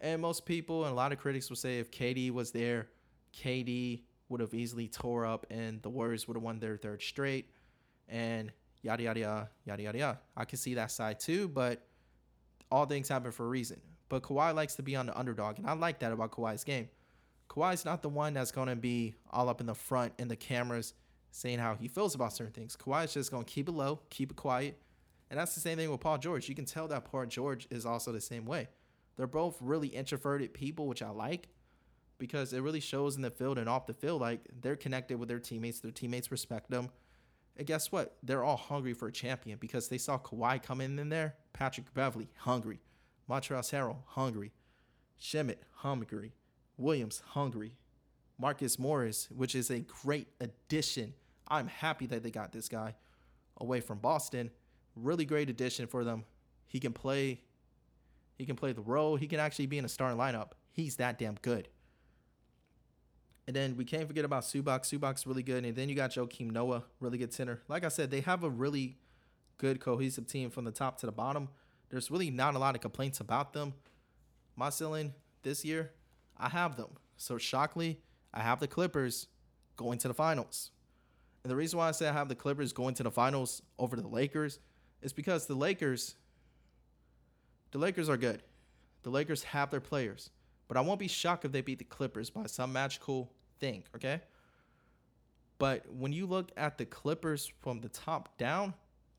And most people and a lot of critics will say if KD was there, KD would have easily tore up and the Warriors would have won their third straight and yada yada yada yada yada yada. I can see that side too, but all things happen for a reason. But Kawhi likes to be on the underdog, and I like that about Kawhi's game. Kawhi's not the one that's gonna be all up in the front in the cameras saying how he feels about certain things. Kawhi's just gonna keep it low, keep it quiet. And that's the same thing with Paul George. You can tell that Paul George is also the same way. They're both really introverted people, which I like because it really shows in the field and off the field. Like they're connected with their teammates, their teammates respect them. And guess what? They're all hungry for a champion because they saw Kawhi come in, there. Patrick Beverley, hungry. Montrezl Harrell, hungry. Shamet, hungry. Williams, hungry. Marcus Morris, which is a great addition. I'm happy that they got this guy away from Boston. Really great addition for them. He can play. He can play the role. He can actually be in a starting lineup. He's that damn good. And then we can't forget about Zubac. Zubac's really good. And then you got Joakim Noah, really good center. Like I said, they have a really good cohesive team from the top to the bottom. There's really not a lot of complaints about them. My ceiling this year, I have them. So shockingly, I have the Clippers going to the finals. And the reason why I say I have the Clippers going to the finals over the Lakers is because the Lakers, the Lakers are good. The Lakers have their players. But I won't be shocked if they beat the Clippers by some magical thing, okay? But when you look at the Clippers from the top down,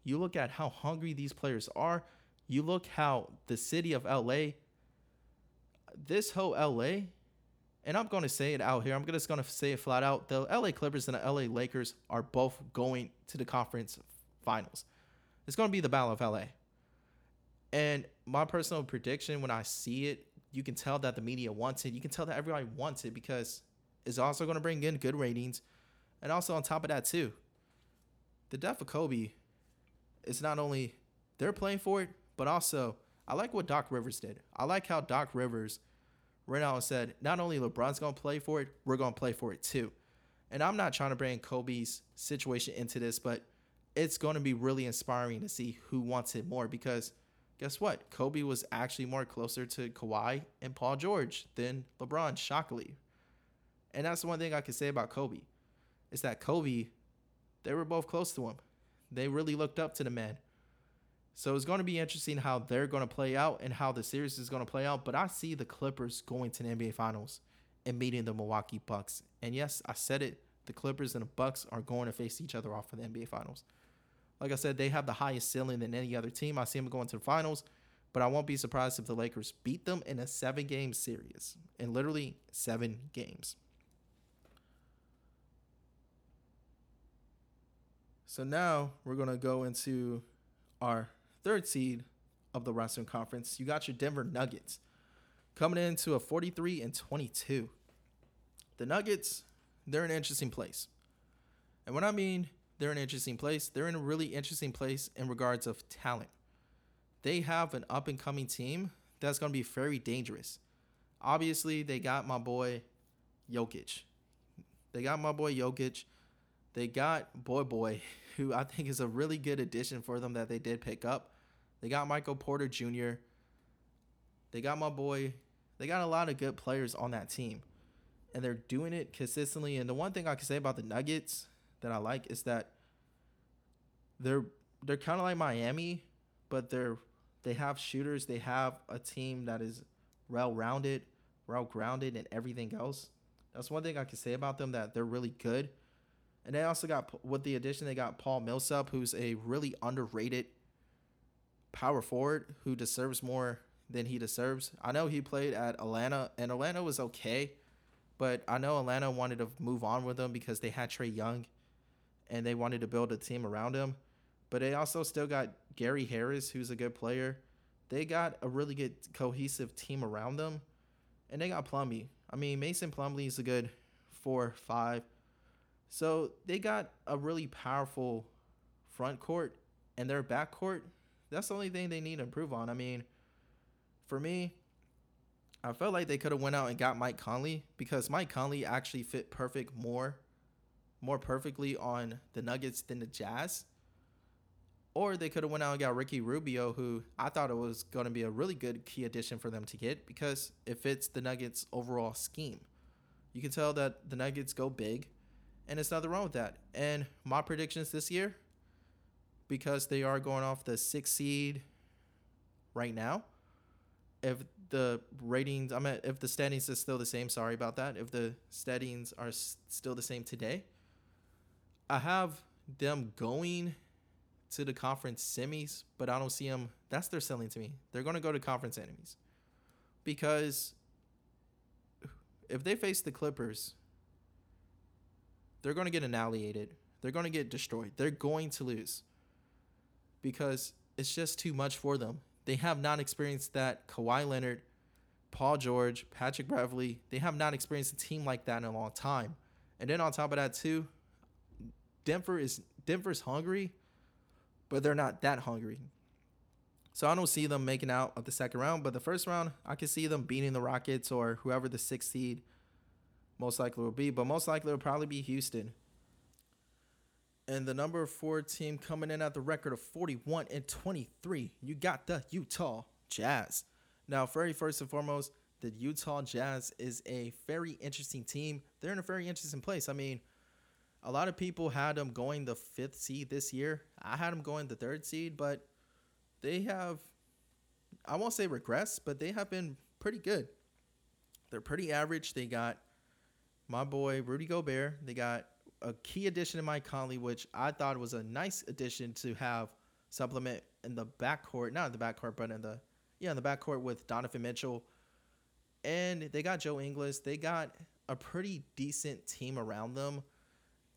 you look at how hungry these players are, you look how the city of LA this whole LA, and I'm going to say it out here. I'm just going to say it flat out. The LA Clippers and the LA Lakers are both going to the conference finals. It's going to be the battle of LA. And my personal prediction when I see it, you can tell that the media wants it. You can tell that everybody wants it because it's also going to bring in good ratings. And also on top of that too, the death of Kobe is not only they're playing for it, but also I like what Doc Rivers did. I like how Doc Rivers ran out and said, not only LeBron's gonna play for it, we're gonna play for it too. And I'm not trying to bring Kobe's situation into this, but it's gonna be really inspiring to see who wants it more because guess what? Kobe was actually more closer to Kawhi and Paul George than LeBron, shockingly. And that's the one thing I can say about Kobe. Is that Kobe, they were both close to him. They really looked up to the man. So it's going to be interesting how they're going to play out and how the series is going to play out. But I see the Clippers going to the NBA Finals and meeting the Milwaukee Bucks. And yes, I said it. The Clippers and the Bucks are going to face each other off for the NBA Finals. Like I said, they have the highest ceiling than any other team. I see them going to the finals, but I won't be surprised if the Lakers beat them in a seven game series. In literally seven games. So now we're going to go into our third seed of the Western Conference. You got your Denver Nuggets coming into a 43 and 22. The Nuggets, they're an interesting place. And what I mean, they're an interesting place, they're in a really interesting place in regards of talent. They have an up and coming team that's going to be very dangerous. Obviously, they got my boy Jokic. They got my boy Jokic. They got Bol Bol, who I think is a really good addition for them that they did pick up. They got Michael Porter Jr. They got my boy. They got a lot of good players on that team. And they're doing it consistently. And the one thing I can say about the Nuggets that I like is that they're they're kind of like Miami, but they're they have shooters. They have a team that is well rounded, well grounded, and everything else. That's one thing I can say about them that they're really good. And they also got with the addition they got Paul Millsap, who's a really underrated power forward who deserves more than he deserves. I know he played at Atlanta, and Atlanta was okay, but I know Atlanta wanted to move on with him because they had Trae Young, and they wanted to build a team around him. But they also still got Gary Harris, who's a good player. They got a really good cohesive team around them, and they got Plumlee. I mean, Mason Plumlee is a good four, five. So they got a really powerful front court, and their back court that's the only thing they need to improve on. I mean, for me, I felt like they could have went out and got Mike Conley because Mike Conley actually fit perfect more, more perfectly on the Nuggets than the Jazz. Or they could have went out and got Ricky Rubio, who I thought it was going to be a really good key addition for them to get because it fits the Nuggets' overall scheme. You can tell that the Nuggets go big, and it's nothing wrong with that. And my predictions this year, because they are going off the six seed right now. If the ratings, I mean, if the standings is still the same, sorry about that. If the standings are still the same today, I have them going to the conference semis, but I don't see them. That's their selling to me. They're going to go to conference enemies because if they face the Clippers, they're going to get annihilated. They're going to get destroyed. They're going to lose because it's just too much for them. They have not experienced that Kawhi Leonard, Paul George, Patrick Beverley. They have not experienced a team like that in a long time. And then on top of that too, Denver is Denver's hungry, but they're not that hungry. So I don't see them making out of the second round, but the first round, I can see them beating the Rockets or whoever the sixth seed most likely will be. But most likely will probably be Houston. And the number four team coming in at the record of 41 and 23, you got the Utah Jazz. Now, very first and foremost, the Utah Jazz is a very interesting team. They're in a very interesting place. I mean, a lot of people had them going the fifth seed this year. I had them going the third seed, but they have, I won't say regress, but they have been pretty good. They're pretty average. They got my boy Rudy Gobert. They got a key addition in Mike Conley, which I thought was a nice addition to have supplement in the backcourt, not in the backcourt, but in the yeah, in the backcourt with Donovan Mitchell And they got Joe Ingles. They got a pretty decent team around them.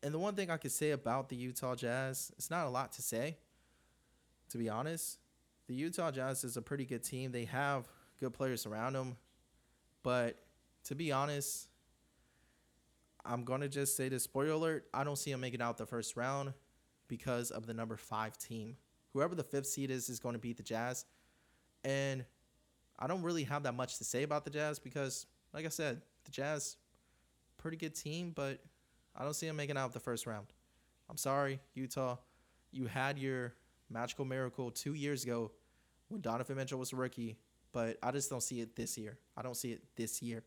And the one thing I could say about the Utah Jazz, it's not a lot to say, to be honest. The Utah Jazz is a pretty good team. They have good players around them. But to be honest, I'm going to just say this spoiler alert I don't see them making out the first round because of the number five team. Whoever the fifth seed is, is going to beat the Jazz. And I don't really have that much to say about the Jazz because, like I said, the Jazz, pretty good team, but I don't see them making out the first round. I'm sorry, Utah. You had your magical miracle two years ago when Donovan Mitchell was a rookie, but I just don't see it this year. I don't see it this year.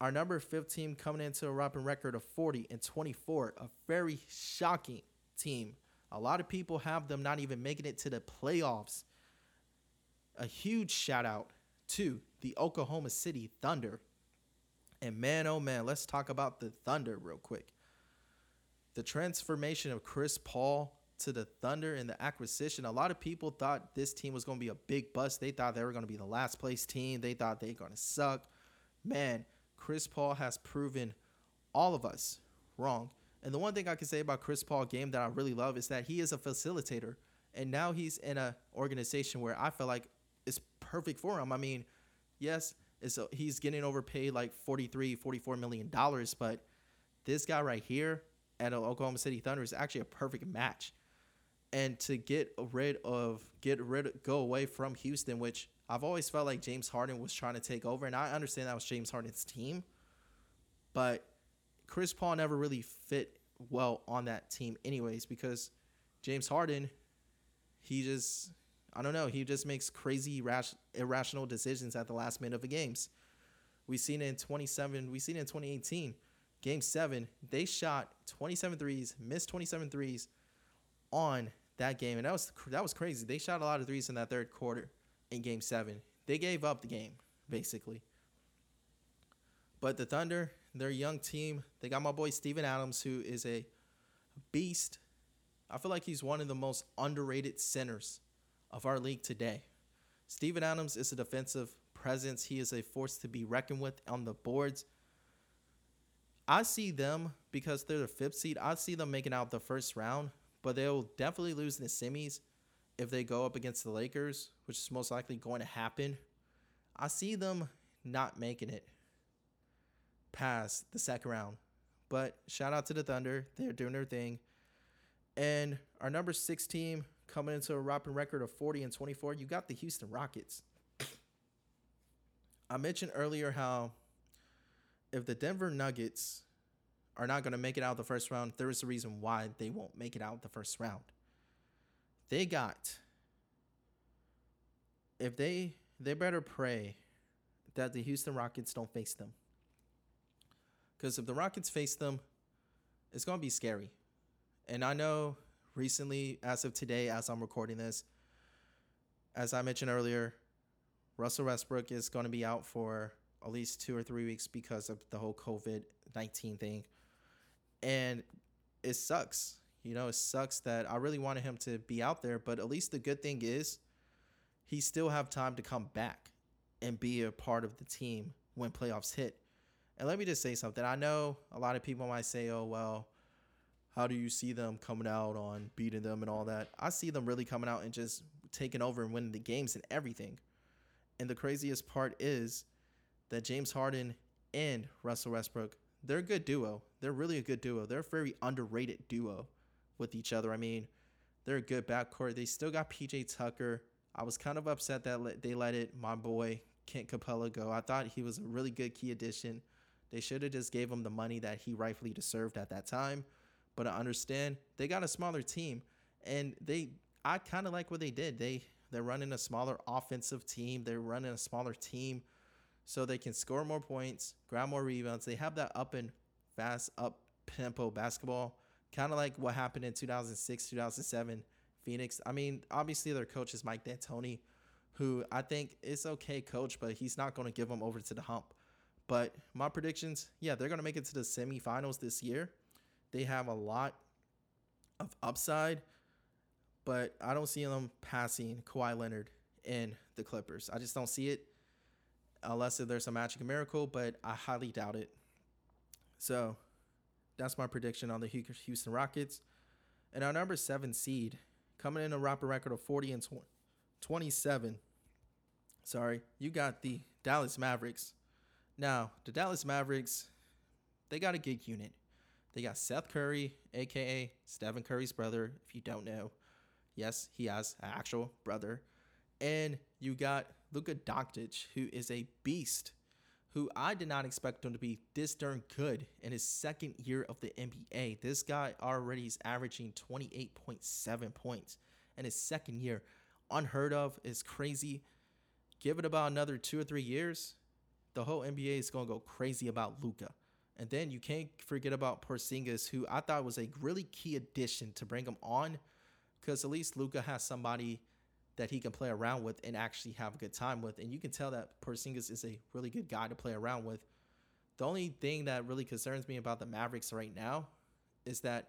Our number 15 coming into a rapping record of 40 and 24, a very shocking team. A lot of people have them not even making it to the playoffs a huge shout out to the Oklahoma City Thunder. And man, oh man, let's talk about the Thunder real quick. The transformation of Chris Paul to the Thunder and the acquisition, a lot of people thought this team was going to be a big bust. They thought they were going to be the last place team. They thought they were going to suck. Man, Chris Paul has proven all of us wrong. And the one thing I can say about Chris Paul game that I really love is that he is a facilitator. And now he's in an organization where I feel like it's perfect for him. I mean, yes, it's a, he's getting overpaid like 43, 44 million dollars, but this guy right here at Oklahoma City Thunder is actually a perfect match. And to get rid of get rid of, go away from Houston, which I've always felt like James Harden was trying to take over, and I understand that was James Harden's team, but Chris Paul never really fit well on that team, anyways, because James Harden, he just I don't know. He just makes crazy, rash, irrational decisions at the last minute of the games. We seen it in 27. We seen it in 2018, Game Seven. They shot 27 threes, missed 27 threes on that game, and that was that was crazy. They shot a lot of threes in that third quarter in Game Seven. They gave up the game basically. But the Thunder, their young team, they got my boy Steven Adams, who is a beast. I feel like he's one of the most underrated centers of our league today. Steven Adams is a defensive presence. He is a force to be reckoned with on the boards. I see them because they're the fifth seed. I see them making out the first round, but they'll definitely lose in the semis if they go up against the Lakers, which is most likely going to happen. I see them not making it past the second round. But shout out to the Thunder. They're doing their thing. And our number six team, coming into a rapping record of 40 and 24, you got the Houston Rockets. I mentioned earlier how if the Denver Nuggets are not going to make it out the first round, there is a reason why they won't make it out the first round. They got if they they better pray that the Houston Rockets don't face them. Cuz if the Rockets face them, it's going to be scary. And I know recently, as of today, as I'm recording this, as I mentioned earlier, Russell Westbrook is going to be out for at least two or three weeks because of the whole COVID 19 thing. And it sucks. You know, it sucks that I really wanted him to be out there, but at least the good thing is he still have time to come back and be a part of the team when playoffs hit. And let me just say something. I know a lot of people might say, "Oh, well, how do you see them coming out on beating them and all that? I see them really coming out and just taking over and winning the games and everything. And the craziest part is that James Harden and Russell Westbrook, they're a good duo. They're really a good duo. They're a very underrated duo with each other. I mean, they're a good backcourt. They still got PJ Tucker. I was kind of upset that they let it, my boy Clint Capela, go. I thought he was a really good key addition. They should have just gave him the money that he rightfully deserved at that time. But I understand they got a smaller team, and they I kind of like what they did. They they're running a smaller offensive team. They're running a smaller team, so they can score more points, grab more rebounds. They have that up and fast up tempo basketball, kind of like what happened in 2006, 2007 Phoenix. I mean, obviously their coach is Mike D'Antoni, who I think is okay coach, but he's not going to give them over to the hump. But my predictions, yeah, they're going to make it to the semifinals this year. They have a lot of upside, but I don't see them passing Kawhi Leonard and the Clippers. I just don't see it. unless there's a magic miracle, but I highly doubt it. So that's my prediction on the Houston Rockets. And our number seven seed, coming in a record of 40 and 27. Sorry, you got the Dallas Mavericks. Now, the Dallas Mavericks, they got a good unit. They got Seth Curry, aka Stephen Curry's brother, if you don't know. Yes, he has an actual brother. And you got Luka Doncic, who is a beast, who I did not expect him to be this darn good in his second year of the NBA. This guy already is averaging 28.7 points in his second year. Unheard of, is crazy. Give it about another two or three years, the whole NBA is gonna go crazy about Luka. And then you can't forget about Porzingis, who I thought was a really key addition to bring him on, because at least Luka has somebody that he can play around with and actually have a good time with. And you can tell that Porzingis is a really good guy to play around with. The only thing that really concerns me about the Mavericks right now is that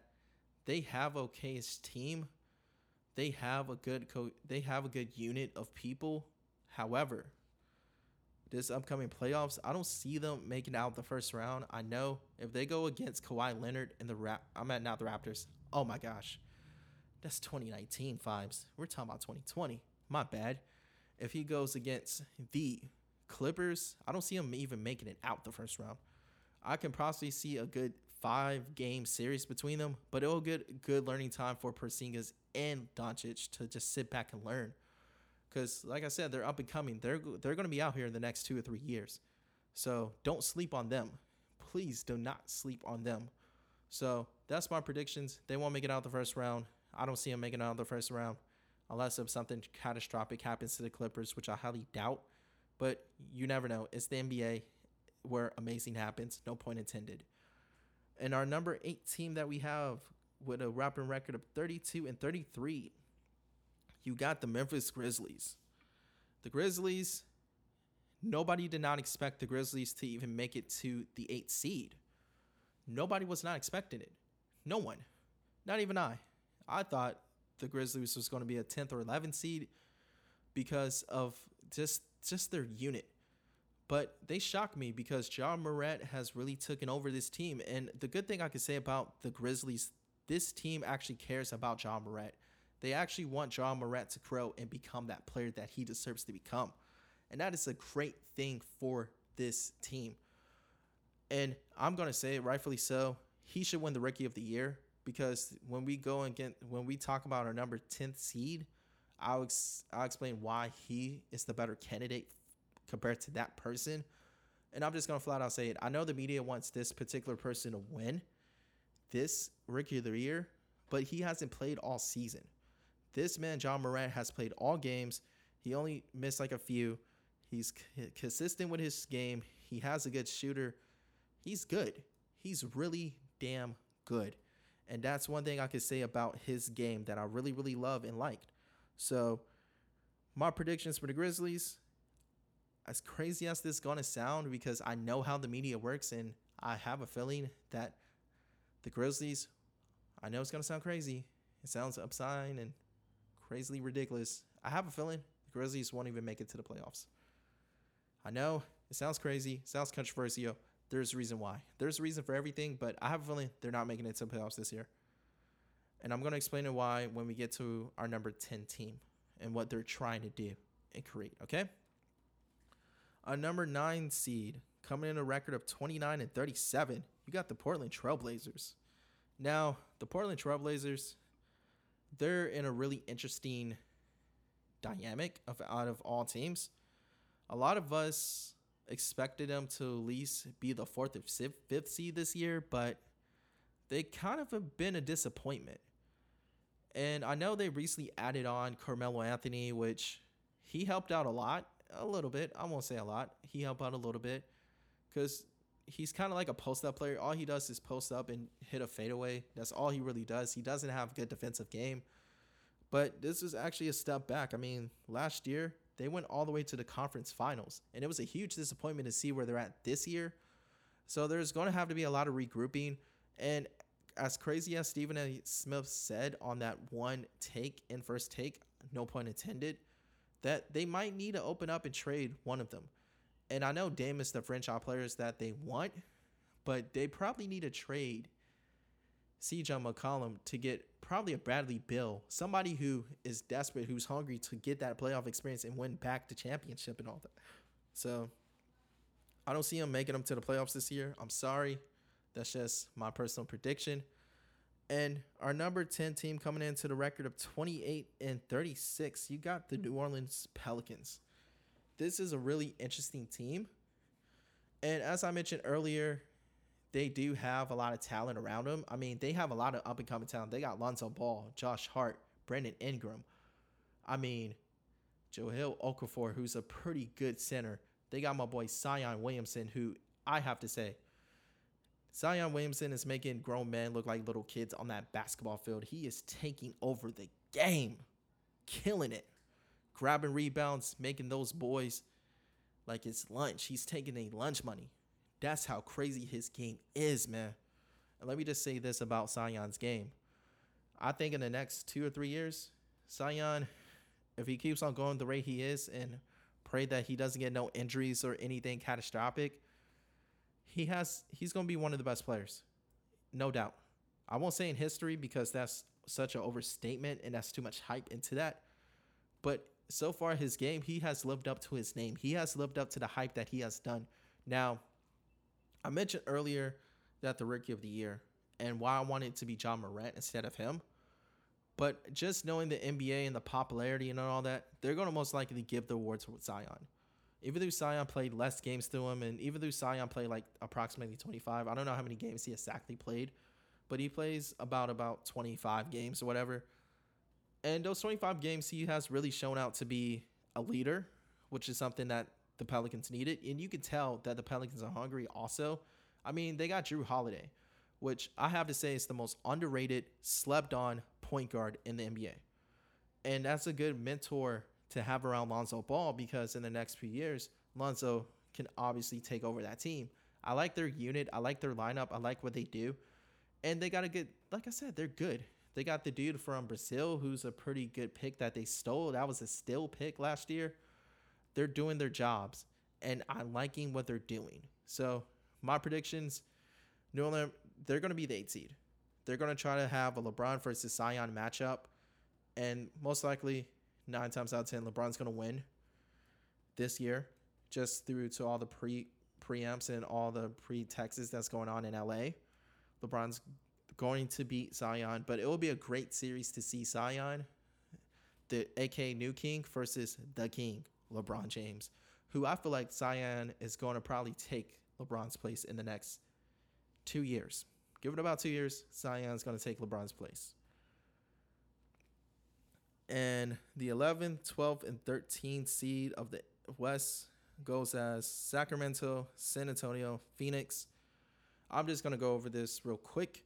they have okay's team. They have a good co- they have a good unit of people. However, this upcoming playoffs, I don't see them making out the first round. I know if they go against Kawhi Leonard and the rap, I'm at now the Raptors. Oh my gosh, that's 2019 vibes. We're talking about 2020. My bad. If he goes against the Clippers, I don't see him even making it out the first round. I can possibly see a good five game series between them, but it'll get good learning time for Porzingis and Doncic to just sit back and learn because like I said, they're up and coming. They're they're going to be out here in the next two or three years. So don't sleep on them. Please do not sleep on them. So that's my predictions. They won't make it out the first round. I don't see them making it out the first round unless if something catastrophic happens to the Clippers, which I highly doubt. But you never know. It's the NBA where amazing happens. No point intended. And our number eight team that we have with a wrapping record of 32 and 33 you got the Memphis Grizzlies. The Grizzlies, nobody did not expect the Grizzlies to even make it to the eighth seed. Nobody was not expecting it. No one. Not even I. I thought the Grizzlies was going to be a 10th or 11th seed because of just just their unit. But they shocked me because Ja Morant has really taken over this team. And the good thing I can say about the Grizzlies, this team actually cares about Ja Morant. They actually want Ja Morant to grow and become that player that he deserves to become. And that is a great thing for this team. And I'm going to say it rightfully so. He should win the rookie of the year because when we go and get when we talk about our number 10th seed, I'll ex- I'll explain why he is the better candidate compared to that person. And I'm just going to flat out say it. I know the media wants this particular person to win this rookie of the year, but he hasn't played all season. This man, Ja Morant, has played all games. He only missed like a few. He's c- consistent with his game. He has a good shooter. He's good. He's really damn good. And that's one thing I could say about his game that I really, really love and liked. So, my predictions for the Grizzlies, as crazy as this is going to sound, because I know how the media works, and I have a feeling that the Grizzlies, I know it's going to sound crazy. It sounds upside and crazily ridiculous. I have a feeling the Grizzlies won't even make it to the playoffs. I know it sounds crazy, sounds controversial. There's a reason why. There's a reason for everything, but I have a feeling they're not making it to the playoffs this year. And I'm going to explain why when we get to our number 10 team and what they're trying to do and create, okay? A number 9 seed coming in a record of 29 and 37. You got the Portland Trailblazers. Now, the Portland Trailblazers, they're in a really interesting dynamic of out of all teams. A lot of us expected them to at least be the fourth or fifth seed this year, but they kind of have been a disappointment. And I know they recently added on Carmelo Anthony, which he helped out a lot, a little bit. I won't say a lot. He helped out a little bit because he's kind of like a post up player. All he does is post up and hit a fadeaway. That's all he really does. He doesn't have a good defensive game. But this is actually a step back. I mean, last year they went all the way to the conference finals, and it was a huge disappointment to see where they're at this year. So there's going to have to be a lot of regrouping. And as crazy as Stephen A. Smith said on that one take in first take, no pun intended, that they might need to open up and trade one of them. And I know Dame is the franchise players that they want, but they probably need to trade CJ McCollum to get probably a Bradley Beal, somebody who is desperate, who's hungry to get that playoff experience and win back the championship and all that. So I don't see him making them to the playoffs this year. I'm sorry. That's just my personal prediction. And our number 10 team coming into the record of 28 and 36, you got the New Orleans Pelicans. This is a really interesting team. And as I mentioned earlier, they do have a lot of talent around them. I mean, they have a lot of up and coming talent. They got Lonzo Ball, Josh Hart, Brandon Ingram. I mean, Jahlil Okafor, who's a pretty good center. They got my boy Zion Williamson, who I have to say, Zion Williamson is making grown men look like little kids on that basketball field. He is taking over the game, killing it, grabbing rebounds, making those boys like it's lunch. He's taking a lunch money. That's how crazy his game is, man. And let me just say this about Zion's game. I think in the next two or three years, Zion, if he keeps on going the way he is and pray that he doesn't get no injuries or anything catastrophic, he has he's to be one of the best players, no doubt. I won't say in history because that's such an overstatement and that's too much hype into that. But so far, his game he has lived up to his name. He has lived up to the hype that he has done. Now, I mentioned earlier that the rookie of the year and why I wanted to be Ja Morant instead of him. But just knowing the NBA and the popularity and all that, they're going to most likely give the award to Zion even though Zion played less games to him, and even though Zion played like approximately 25, I don't know how many games he exactly played, but he plays about about 25 games or whatever. And those 25 games, he has really shown out to be a leader, which is something that the Pelicans needed. And you can tell that the Pelicans are hungry also. I mean, they got Jrue Holiday, which I have to say is the most underrated, slept on point guard in the NBA. And that's a good mentor to have around Lonzo Ball because in the next few years, Lonzo can obviously take over that team. I like their unit. I like their lineup. I like what they do. And they got a good, like I said, they're good. They got the dude from Brazil who's a pretty good pick that they stole. That was a still pick last year. They're doing their jobs, and I'm liking what they're doing. So, my predictions New Orleans, they're going to be the eight seed. They're going to try to have a LeBron versus Zion matchup, and most likely nine times out of ten, LeBron's gonna win this year, just through to all the pre preamps and all the pretexts that's going on in LA. LeBron's going to beat Zion, but it will be a great series to see Zion, the AK New King versus the King, LeBron James, who I feel like Zion is going to probably take LeBron's place in the next two years. Give it about two years, Zion's going to take LeBron's place. And the 11th, 12th, and 13th seed of the West goes as Sacramento, San Antonio, Phoenix. I'm just going to go over this real quick.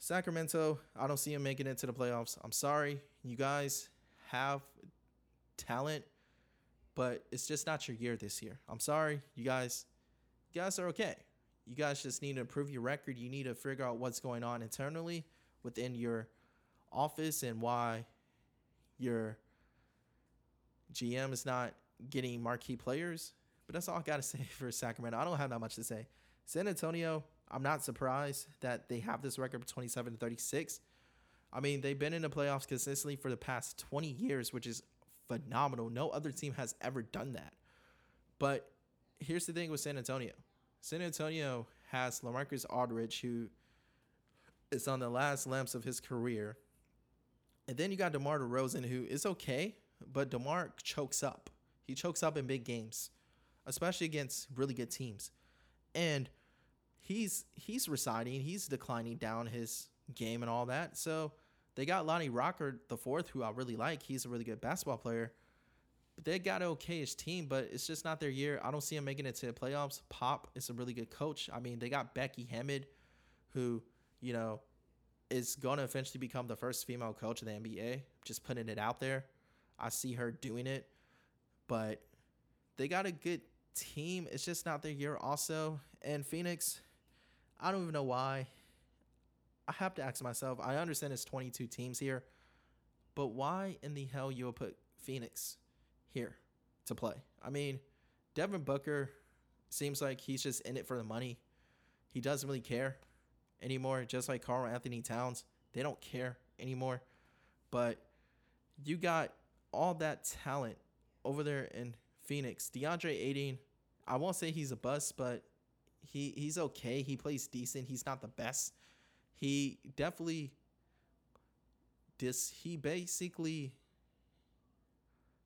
Sacramento, I don't see them making it to the playoffs. I'm sorry. You guys have talent, but it's just not your year this year. I'm sorry. You guys you guys are okay. You guys just need to improve your record. You need to figure out what's going on internally within your office and why your GM is not getting marquee players. But that's all I got to say for Sacramento. I don't have that much to say. San Antonio, I'm not surprised that they have this record of 27 36. I mean, they've been in the playoffs consistently for the past 20 years, which is phenomenal. No other team has ever done that. But here's the thing with San Antonio San Antonio has Lamarcus Aldridge, who is on the last lamps of his career. And then you got DeMar DeRozan, who is okay, but DeMar chokes up. He chokes up in big games, especially against really good teams. And he's he's residing, he's declining down his game and all that. So they got Lonnie Walker the fourth, who I really like. He's a really good basketball player. But they got an okayish team, but it's just not their year. I don't see them making it to the playoffs. Pop is a really good coach. I mean, they got Becky Hammon, who, you know, is going to eventually become the first female coach of the NBA. Just putting it out there. I see her doing it, but they got a good team. It's just not their year, also. And Phoenix, I don't even know why. I have to ask myself. I understand it's 22 teams here, but why in the hell you would put Phoenix here to play? I mean, Devin Booker, seems like he's just in it for the money. He doesn't really care anymore, just like Karl-Anthony Towns. They don't care anymore. But you got all that talent over there in Phoenix. DeAndre Ayton, I won't say he's a bust, but he he's okay. He plays decent. He's not the best. He definitely this he basically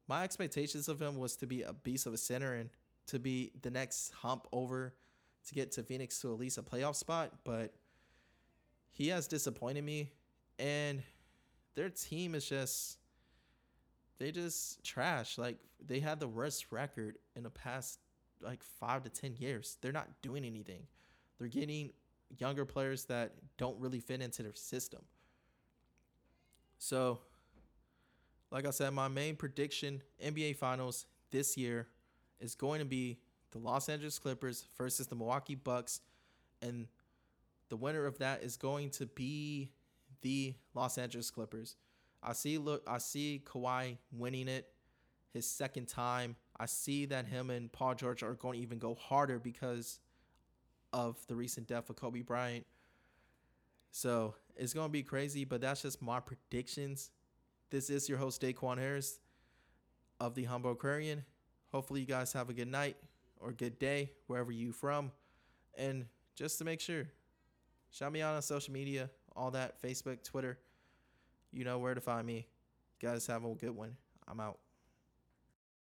my expectations of him was to be a beast of a center and to be the next hump over to get to Phoenix to at least a playoff spot, but he has disappointed me and their team is just they just trash. Like they had the worst record in the past like 5 to 10 years. They're not doing anything. They're getting younger players that don't really fit into their system. So, like I said, my main prediction NBA Finals this year is going to be the Los Angeles Clippers versus the Milwaukee Bucks, and the winner of that is going to be the Los Angeles Clippers. I see look I see Kawhi winning it his second time. I see that him and Paul George are going to even go harder because of the recent death of Kobe Bryant. So it's going to be crazy, but that's just my predictions. This is your host, Daquon Harris of the Humble Aquarian. Hopefully, you guys have a good night or good day wherever you from. And just to make sure, shout me out on social media, all that Facebook, Twitter. You know where to find me. You guys have a good one. I'm out.